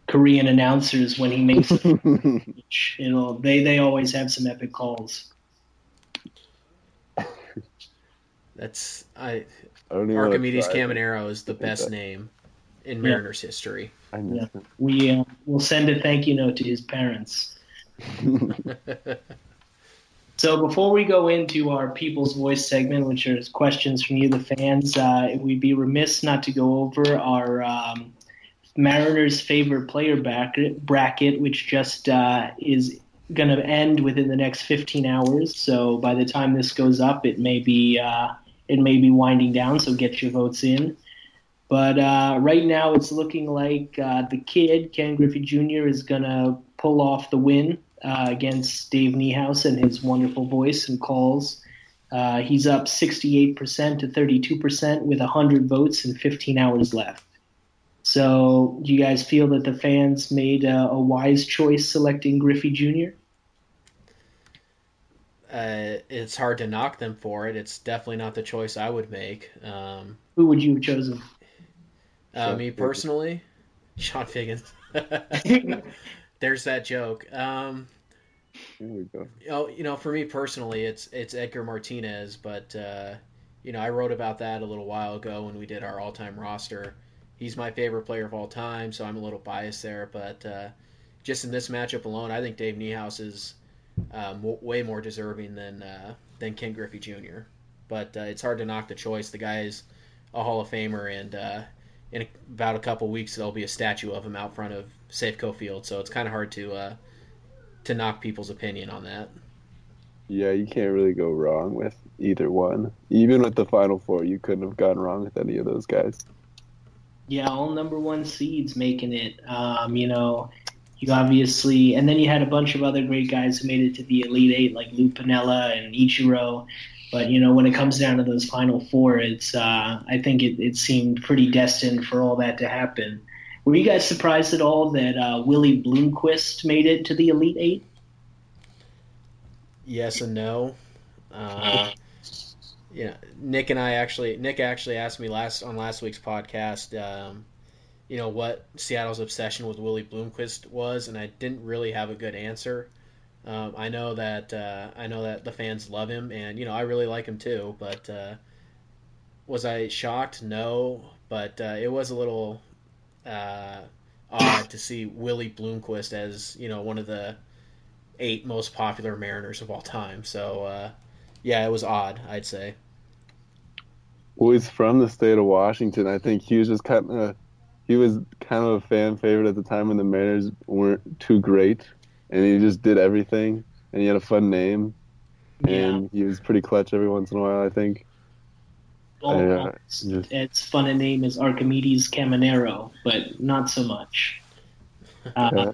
Speaker 1: Korean announcers when he makes a speech. You know, they they always have some epic calls.
Speaker 2: That's I.
Speaker 3: I don't
Speaker 2: Archimedes. Caminero is the best
Speaker 3: that.
Speaker 2: name in
Speaker 1: Yeah.
Speaker 2: Mariners history.
Speaker 3: I miss
Speaker 1: We uh, will send a thank you note to his parents. So before we go into our People's Voice segment, which is questions from you, the fans, uh, we'd be remiss not to go over our um, Mariners' favorite player bracket, bracket which just uh, is going to end within the next 15 hours. So by the time this goes up, it may be uh, it may be winding down. So get your votes in. But uh, right now, it's looking like uh, the kid Ken Griffey Jr. is going to pull off the win uh, against Dave Niehaus and his wonderful voice and calls. Uh, he's up 68% to 32% with 100 votes and 15 hours left. So, do you guys feel that the fans made a, a wise choice selecting Griffey Jr.?
Speaker 2: uh, it's hard to knock them for it. It's definitely not the choice I would make. Um,
Speaker 1: Who would you have chosen?
Speaker 2: Uh, me
Speaker 3: Figgins.
Speaker 2: personally, Chone Figgins. There's that joke. Um,
Speaker 3: Here we go.
Speaker 2: Oh, you know, for me personally, it's it's Edgar Martinez, but uh, you know, I wrote about that a little while ago when we did our all-time roster. He's my favorite player of all time, so I'm a little biased there. But uh, just in this matchup alone, I think Dave Niehaus is um, w- way more deserving than uh, than Ken Griffey Jr. But uh, it's hard to knock the choice. The guy is a Hall of Famer, and uh, in about a couple weeks, there'll be a statue of him out front of Safeco Field. So it's kind of hard to uh, to knock people's opinion on that.
Speaker 3: Yeah, you can't really go wrong with either one. Even with the final four, you couldn't have gone wrong with any of those guys.
Speaker 1: Yeah, all number one seeds making it. Um, you know, you obviously, and then you had a bunch of other great guys who made it to the Elite Eight, like Lou Piniella and Ichiro. But you know, when it comes down to those final four, it's uh, I think it, it seemed pretty destined for all that to happen. Were you guys surprised at all that uh, Willie Bloomquist made it to the Elite Eight?
Speaker 2: Yes and no. Um, yeah, Nick and I actually Nick actually asked me last on last week's podcast, um, you know what Seattle's obsession with Willie Bloomquist was, and I didn't really have a good answer. Um, I know that uh, I know that the fans love him, and you know I really like him too. But uh, was I shocked? No, but uh, it was a little uh, odd to see Willie Bloomquist as you know one of the eight most popular Mariners of all time. So uh, yeah, it was odd, I'd say.
Speaker 3: Well, he's from the state of Washington. I think he was just kind of he was kind of a fan favorite at the time when the Mariners weren't too great, and he just did everything, and he had a fun name, and he was pretty clutch every once in a while. I think.
Speaker 1: Well,
Speaker 3: Yeah,
Speaker 1: it's,
Speaker 3: just-
Speaker 1: it's fun a name as Archimedes Caminero, but not so much. Uh,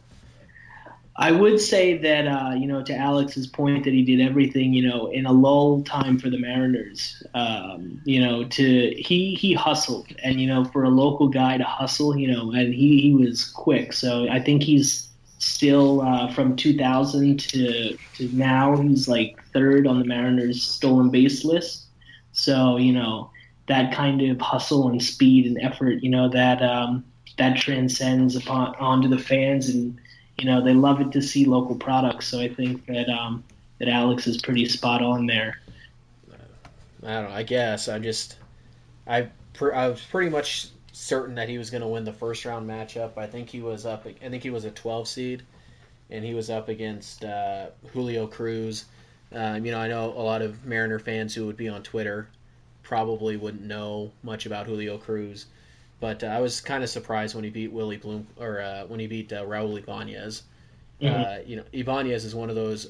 Speaker 1: I would say that uh, you know to Alex's point that he did everything you know in a lull time for the Mariners. Um, you know to he he hustled and you know for a local guy to hustle you know and he he was quick. So I think he's still uh, from 2000 to to now he's like third on the Mariners stolen base list. So you know that kind of hustle and speed and effort you know that um, that transcends upon onto the fans and you know they love it to see local products. So I think that um, that Alex is pretty spot on there.
Speaker 2: I don't know. I guess I just I I was pretty much certain that he was going to win the first round matchup. I think he was up. I think he was a 12 seed, and he was up against uh, Julio Cruz. Um, you know, I know a lot of Mariner fans who would be on Twitter probably wouldn't know much about Julio Cruz, but uh, I was kind of surprised when he beat Willie Bloom or uh, when he beat uh, Raul Ibanez. Uh, you know, Ibanez is one of those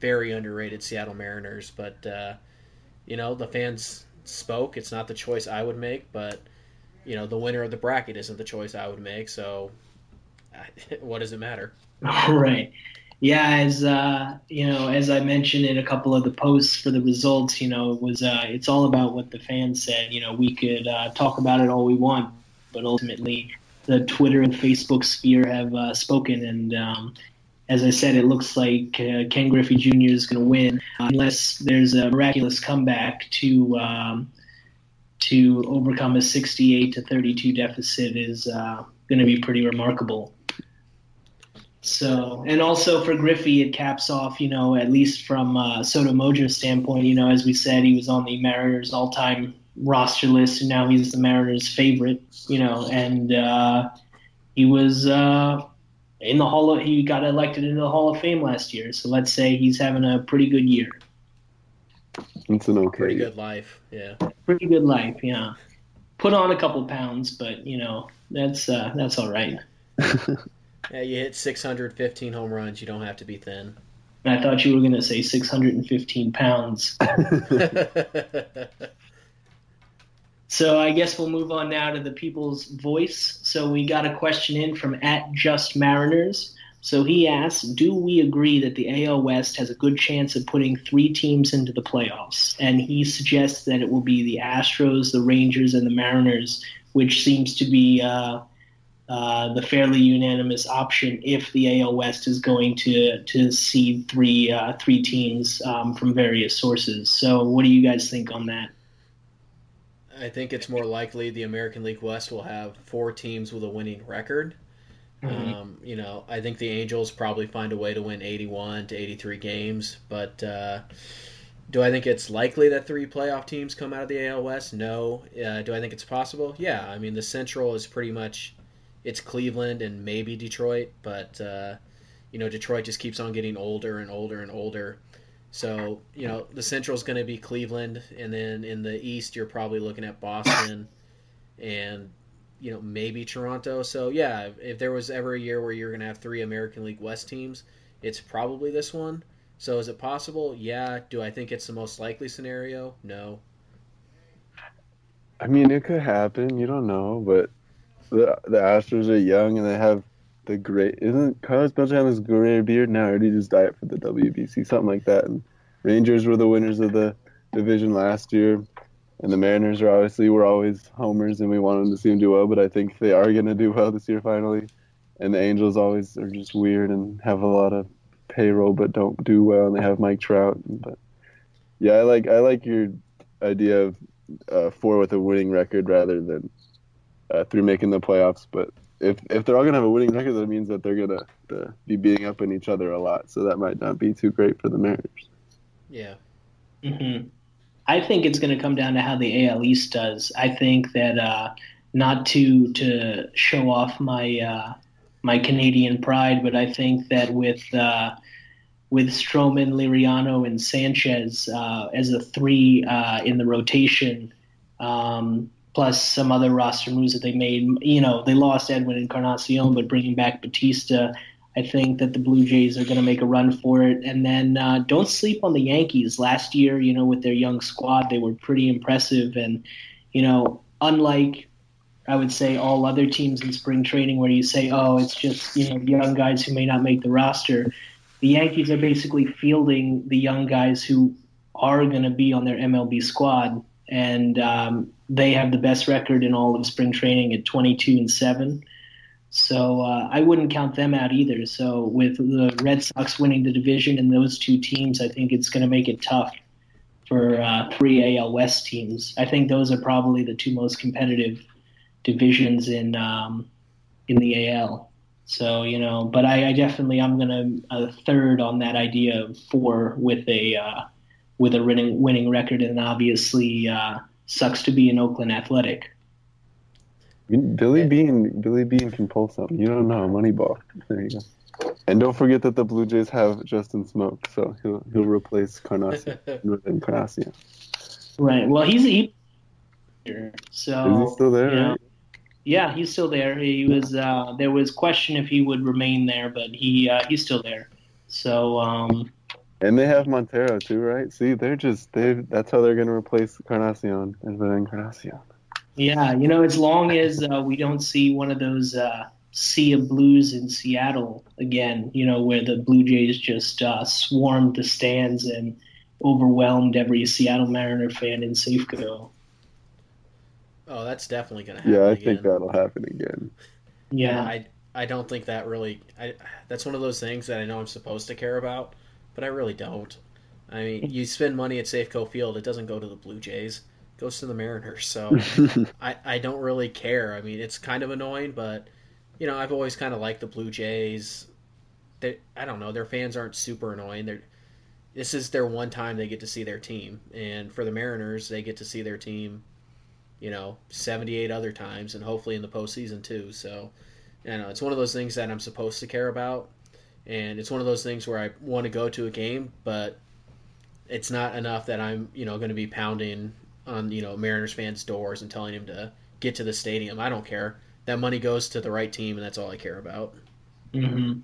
Speaker 2: very underrated Seattle Mariners, but uh, you know the fans spoke. It's not the choice I would make, but you know the winner of the bracket isn't the choice I would make. So, what does it matter?
Speaker 1: right. Yeah, as uh, you know, as I mentioned in a couple of the posts for the results, you know, it was uh, it's all about what the fans said. You know, we could uh, talk about it all we want, but ultimately, the Twitter and Facebook sphere have uh, spoken, and um, as I said, it looks like uh, Ken Griffey Jr. is going to win uh, unless there's a miraculous comeback to um, to overcome a 68 to 32 deficit is uh, going to be pretty remarkable. So, and also for Griffey, it caps off, you know, at least from uh, SoDo Mojo's standpoint, you know, as we said, he was on the Mariners all time roster list, and now he's the Mariners' favorite, you know, and uh, he was uh, in the Hall of, he got elected into the Hall of Fame last year. So let's say he's having a pretty good year.
Speaker 3: It's an okay.
Speaker 2: Pretty good life, yeah.
Speaker 1: Pretty good life, yeah. Put on a couple pounds, but you know that's uh, that's all right.
Speaker 2: Yeah, you hit 615 home runs. You don't have to be thin.
Speaker 1: I thought you were going to say 615 pounds. so I guess we'll move on now to the people's voice. So we got a question in from at Just Mariners. So he asks, do we agree that the AL West has a good chance of putting three teams into the playoffs? And he suggests that it will be the Astros, the Rangers, and the Mariners, which seems to be uh, uh, the fairly unanimous option if the AL West is going to to seed three uh, three teams um, from various sources. So, what do you guys think on that?
Speaker 2: I think it's more likely the American League West will have four teams with a winning record. Mm-hmm. Um, you know, I think the Angels probably find a way to win 81 to 83 games, but uh, do I think it's likely that three playoff teams come out of the AL West? No. Uh, do I think it's possible? Yeah. I mean, the Central is pretty much it's Cleveland and maybe Detroit, but uh, you know, Detroit just keeps on getting older and older and older. So you know, the Central is going to be Cleveland, and then in the East, you're probably looking at Boston and you know maybe Toronto. So yeah, if there was ever a year where you're going to have three American League West teams, it's probably this one. So is it possible? Yeah. Do I think it's the most likely scenario? No.
Speaker 3: I mean, it could happen. You don't know, but the the Astros are young and they have the great isn't Carlos Beltran's gray beard now, or did he just dye for the WBC, something like that. And Rangers were the winners of the division last year, and the Mariners are obviously we're always homers and we want them to see them do well, but I think they are going to do well this year finally. And the Angels always are just weird and have a lot of payroll but don't do well, and they have Mike Trout. But yeah, I like I like your idea of uh, four with a winning record rather than uh, through making the playoffs. But if if they're all gonna have a winning record, that means that they're gonna be beating up on each other a lot. So that might not be too great for the Mariners.
Speaker 2: Yeah.
Speaker 1: Mm-hmm. I think it's going to come down to how the AL East does. I think that uh, not to to show off my uh, my Canadian pride, but I think that with uh, with Stroman, Liriano, and Sanchez uh, as a three uh, in the rotation, um, plus some other roster moves that they made. You know, they lost Edwin Encarnacion, but bringing back Bautista, I think that the Blue Jays are going to make a run for it. And then uh, don't sleep on the Yankees. Last year, you know, with their young squad, they were pretty impressive. And, you know, unlike I would say all other teams in spring training where you say, oh, it's just you know young guys who may not make the roster. The Yankees are basically fielding the young guys who are going to be on their MLB squad, and um, they have the best record in all of spring training at 22 and seven. So uh, I wouldn't count them out either. So with the Red Sox winning the division and those two teams, I think it's going to make it tough for uh, three AL West teams. I think those are probably the two most competitive divisions in um, in the AL. So you know, but I, I definitely I'm gonna a third on that idea of four with a uh, with a winning winning record, and obviously uh, sucks to be an Oakland Athletic.
Speaker 3: Billy Beane, Billy Beane can pull something. You don't know, Moneyball. There you go. And don't forget that the Blue Jays have Justin Smoak, so he'll he'll replace Carnacion with Encarnacion.
Speaker 1: Right. Well, he's he. So
Speaker 3: is he still there?
Speaker 1: You know,
Speaker 3: right?
Speaker 1: Yeah, he's still there. He was. Uh, there was question if he would remain there, but he uh, he's still there. So. Um,
Speaker 3: and they have Montero too, right? See, they're just they. That's how they're going to replace Carnacion and with Encarnacion.
Speaker 1: Yeah, you know, as long as uh, we don't see one of those uh, sea of blues in Seattle again, you know, where the Blue Jays just uh, swarmed the stands and overwhelmed every Seattle Mariner fan in Safeco.
Speaker 2: Oh, that's definitely going to happen.
Speaker 3: Yeah, I
Speaker 2: again.
Speaker 3: think that'll happen again.
Speaker 1: Yeah,
Speaker 2: I I don't think that really. I that's one of those things that I know I'm supposed to care about, but I really don't. I mean, you spend money at Safeco Field, it doesn't go to the Blue Jays, it goes to the Mariners. So I I don't really care. I mean, it's kind of annoying, but you know, I've always kind of liked the Blue Jays. they I don't know their fans aren't super annoying. They're this is their one time they get to see their team, and for the Mariners, they get to see their team, you know, seventy eight other times, and hopefully in the postseason too. So, you know, it's one of those things that I'm supposed to care about, and it's one of those things where I want to go to a game, but it's not enough that I'm you know going to be pounding on you know Mariners fans' doors and telling him to get to the stadium. I don't care. That money goes to the right team, and that's all I care about.
Speaker 1: Mm-hmm.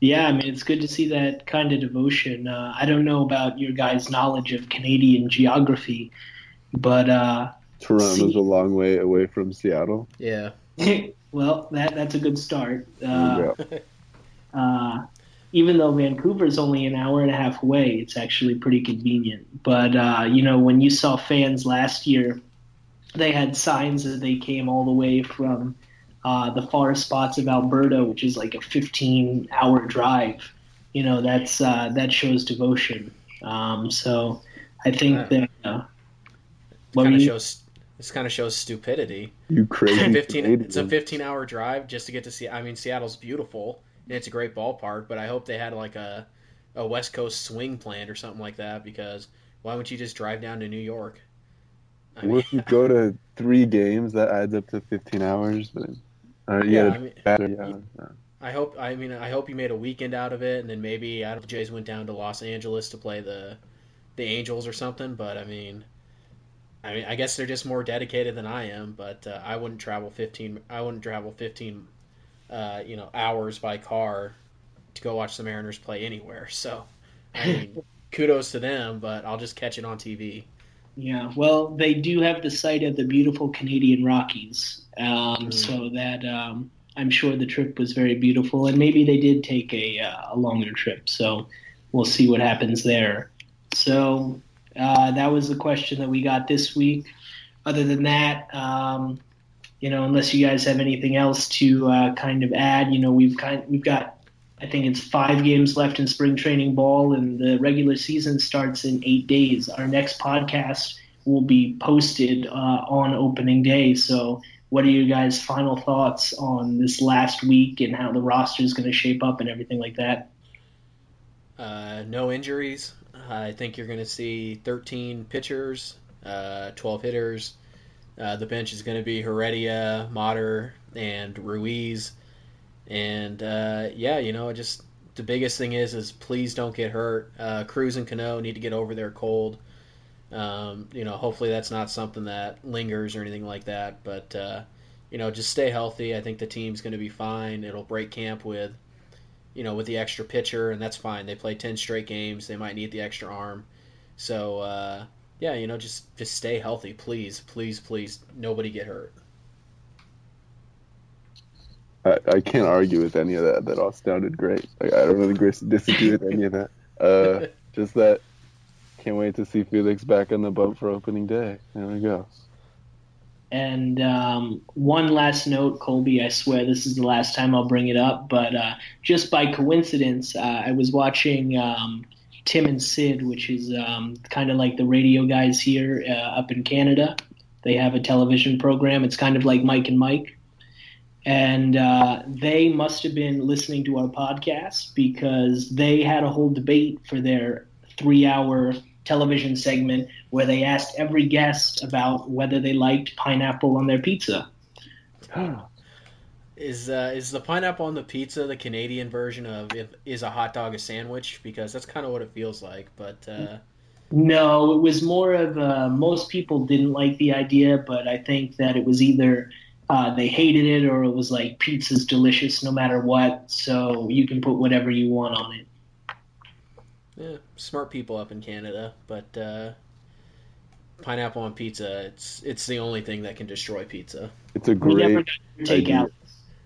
Speaker 1: Yeah, I mean, it's good to see that kind of devotion. Uh, I don't know about your guys' knowledge of Canadian geography, but uh,
Speaker 3: Toronto's see... a long way away from Seattle.
Speaker 2: Yeah.
Speaker 1: well, that that's a good start. Uh, yeah. Even though Vancouver is only an hour and a half away, it's actually pretty convenient. But uh, you know, when you saw fans last year, they had signs that they came all the way from uh, the far spots of Alberta, which is like a 15 hour drive. You know, that's uh, that shows devotion. Um, so I think yeah. that uh,
Speaker 2: kind of shows this kind of shows stupidity.
Speaker 3: You crazy?
Speaker 2: 15. It's a 15 hour drive just to get to see. I mean, Seattle's beautiful and it's a great ballpark, but I hope they had like a a West Coast swing plant or something like that because why wouldn't you just drive down to New York?
Speaker 3: I mean, if you go to three games, that adds up to 15 hours. But uh, yeah, I mean, better,
Speaker 2: yeah. I hope. I mean, I hope you made a weekend out of it, and then maybe I don't Jays went down to Los Angeles to play the the Angels or something. But I mean, I mean, I guess they're just more dedicated than I am. But uh, I wouldn't travel fifteen. I wouldn't travel fifteen, uh, you know, hours by car to go watch the Mariners play anywhere. So, I mean, kudos to them. But I'll just catch it on TV.
Speaker 1: Yeah, well, they do have the site of the beautiful Canadian Rockies, um, mm. so that um, I'm sure the trip was very beautiful, and maybe they did take a, uh, a longer trip. So we'll see what happens there. So uh, that was the question that we got this week. Other than that, um, you know, unless you guys have anything else to uh, kind of add, you know, we've kind we've got I think it's five games left in spring training ball, and the regular season starts in eight days. Our next podcast will be posted uh, on opening day. So, what are you guys' final thoughts on this last week and how the roster is going to shape up and everything like that?
Speaker 2: Uh, no injuries. I think you're going to see 13 pitchers, uh, 12 hitters. Uh, the bench is going to be Heredia, Motter, and Ruiz. And uh, yeah, you know, just the biggest thing is is please don't get hurt. Uh, Cruz and Cano need to get over their cold. Um, you know, hopefully that's not something that lingers or anything like that. But uh, you know, just stay healthy. I think the team's going to be fine. It'll break camp with, you know, with the extra pitcher, and that's fine. They play ten straight games. They might need the extra arm. So uh, yeah, you know, just just stay healthy, please, please, please. Nobody get hurt.
Speaker 3: I, I can't argue with any of that. That all sounded great. Like, I don't really disagree with any of that. Uh, just that can't wait to see Felix back on the boat for opening day. There we go.
Speaker 1: And um, one last note, Colby. I swear this is the last time I'll bring it up, but uh, just by coincidence, uh, I was watching um, Tim and Sid, which is um, kind of like the radio guys here uh, up in Canada. They have a television program. It's kind of like Mike and Mike and uh, they must have been listening to our podcast because they had a whole debate for their three-hour television segment where they asked every guest about whether they liked pineapple on their pizza.
Speaker 2: Is uh, is the pineapple on the pizza the Canadian version of if, is a hot dog a sandwich? Because that's kind of what it feels like. But uh...
Speaker 1: no, it was more of uh, most people didn't like the idea, but I think that it was either uh, they hated it or it was like pizza's delicious no matter what so you can put whatever you want on it
Speaker 2: yeah smart people up in canada but uh, pineapple on pizza it's it's the only thing that can destroy pizza
Speaker 3: it's a great
Speaker 1: takeout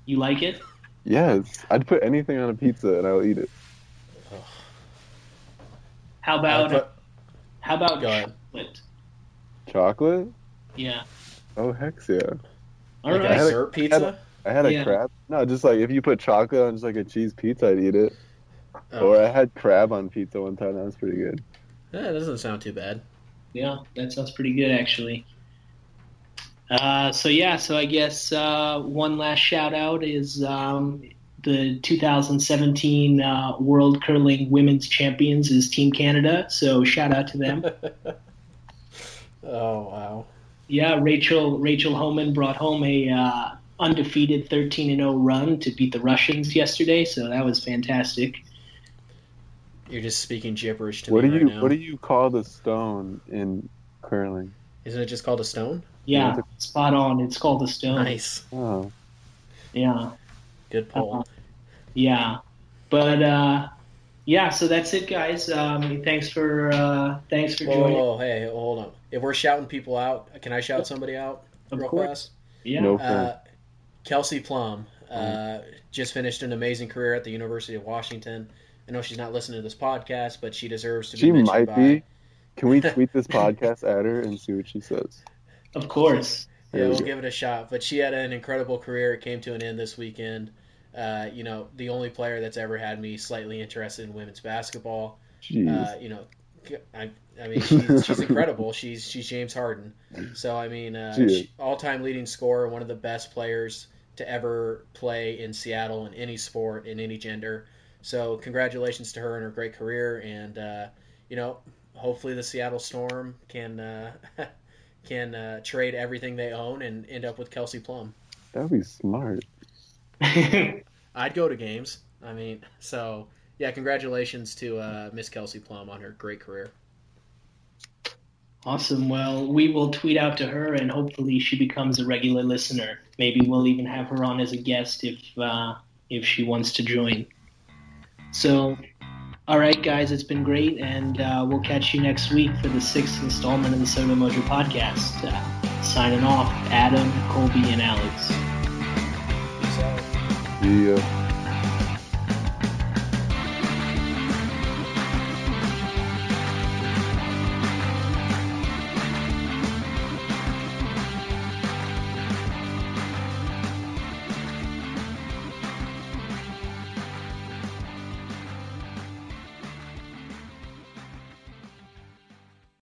Speaker 1: you like it
Speaker 3: yes i'd put anything on a pizza and i'll eat it
Speaker 1: how about put... how about chocolate
Speaker 3: chocolate
Speaker 1: yeah
Speaker 3: oh heck yeah
Speaker 2: all like right. dessert a, pizza? I had,
Speaker 3: a, I had a yeah. crab. No, just like if you put chocolate on just like a cheese pizza, I'd eat it. Oh. Or I had crab on pizza one time. That was pretty good.
Speaker 2: Yeah, that doesn't sound too bad.
Speaker 1: Yeah, that sounds pretty good actually. Uh, so yeah, so I guess uh, one last shout out is um, the 2017 uh, World Curling Women's Champions is Team Canada. So shout out to them.
Speaker 2: oh wow!
Speaker 1: Yeah, Rachel Rachel Homan brought home a uh, undefeated 13 and 0 run to beat the Russians yesterday. So that was fantastic.
Speaker 2: You're just speaking gibberish to
Speaker 3: what
Speaker 2: me
Speaker 3: do
Speaker 2: right
Speaker 3: you
Speaker 2: now.
Speaker 3: What do you call the stone in curling?
Speaker 2: Isn't it just called a stone?
Speaker 1: Yeah, spot on. It's called a stone.
Speaker 2: Nice,
Speaker 3: Oh,
Speaker 1: Yeah.
Speaker 2: good pull.
Speaker 1: Uh, yeah, but uh, yeah. So that's it, guys. Um, thanks for uh, thanks for
Speaker 2: Whoa,
Speaker 1: joining.
Speaker 2: whoa, hey, hold on. If we're shouting people out, can I shout somebody out
Speaker 1: Of
Speaker 2: real
Speaker 1: course.
Speaker 2: fast?
Speaker 1: Yeah.
Speaker 3: No.
Speaker 2: Uh, Kelsey Plum uh, just finished an amazing career at the University of Washington. I know she's not listening to this podcast, but she deserves to be
Speaker 3: she
Speaker 2: mentioned
Speaker 3: might
Speaker 2: by.
Speaker 3: be. Can we tweet this podcast at her and see what she says?
Speaker 1: Of course.
Speaker 2: Yeah,
Speaker 3: There we
Speaker 2: we'll
Speaker 3: go.
Speaker 2: give it a shot. But she had an incredible career. It came to an end this weekend. Uh, you know, the only player that's ever had me slightly interested in women's basketball.
Speaker 3: Jeez.
Speaker 2: Uh, you know, I, I mean, she's, she's incredible. She's she's James Harden. So I mean, uh,
Speaker 3: She
Speaker 2: she, all-time leading scorer, one of the best players to ever play in Seattle in any sport in any gender. So congratulations to her and her great career, and uh, you know, hopefully the Seattle Storm can uh, can uh, trade everything they own and end up with Kelsey Plum.
Speaker 3: That'd be smart.
Speaker 2: I'd go to games. I mean, so yeah, congratulations to uh, Miss Kelsey Plum on her great career.
Speaker 1: awesome. Well, we will tweet out to her, and hopefully she becomes a regular listener. Maybe we'll even have her on as a guest if uh, if she wants to join. So, all right, guys, it's been great, and uh, we'll catch you next week for the sixth installment of the SoDo Mojo podcast. Uh, signing off, Adam, Colby, and Alex.
Speaker 3: Yeah.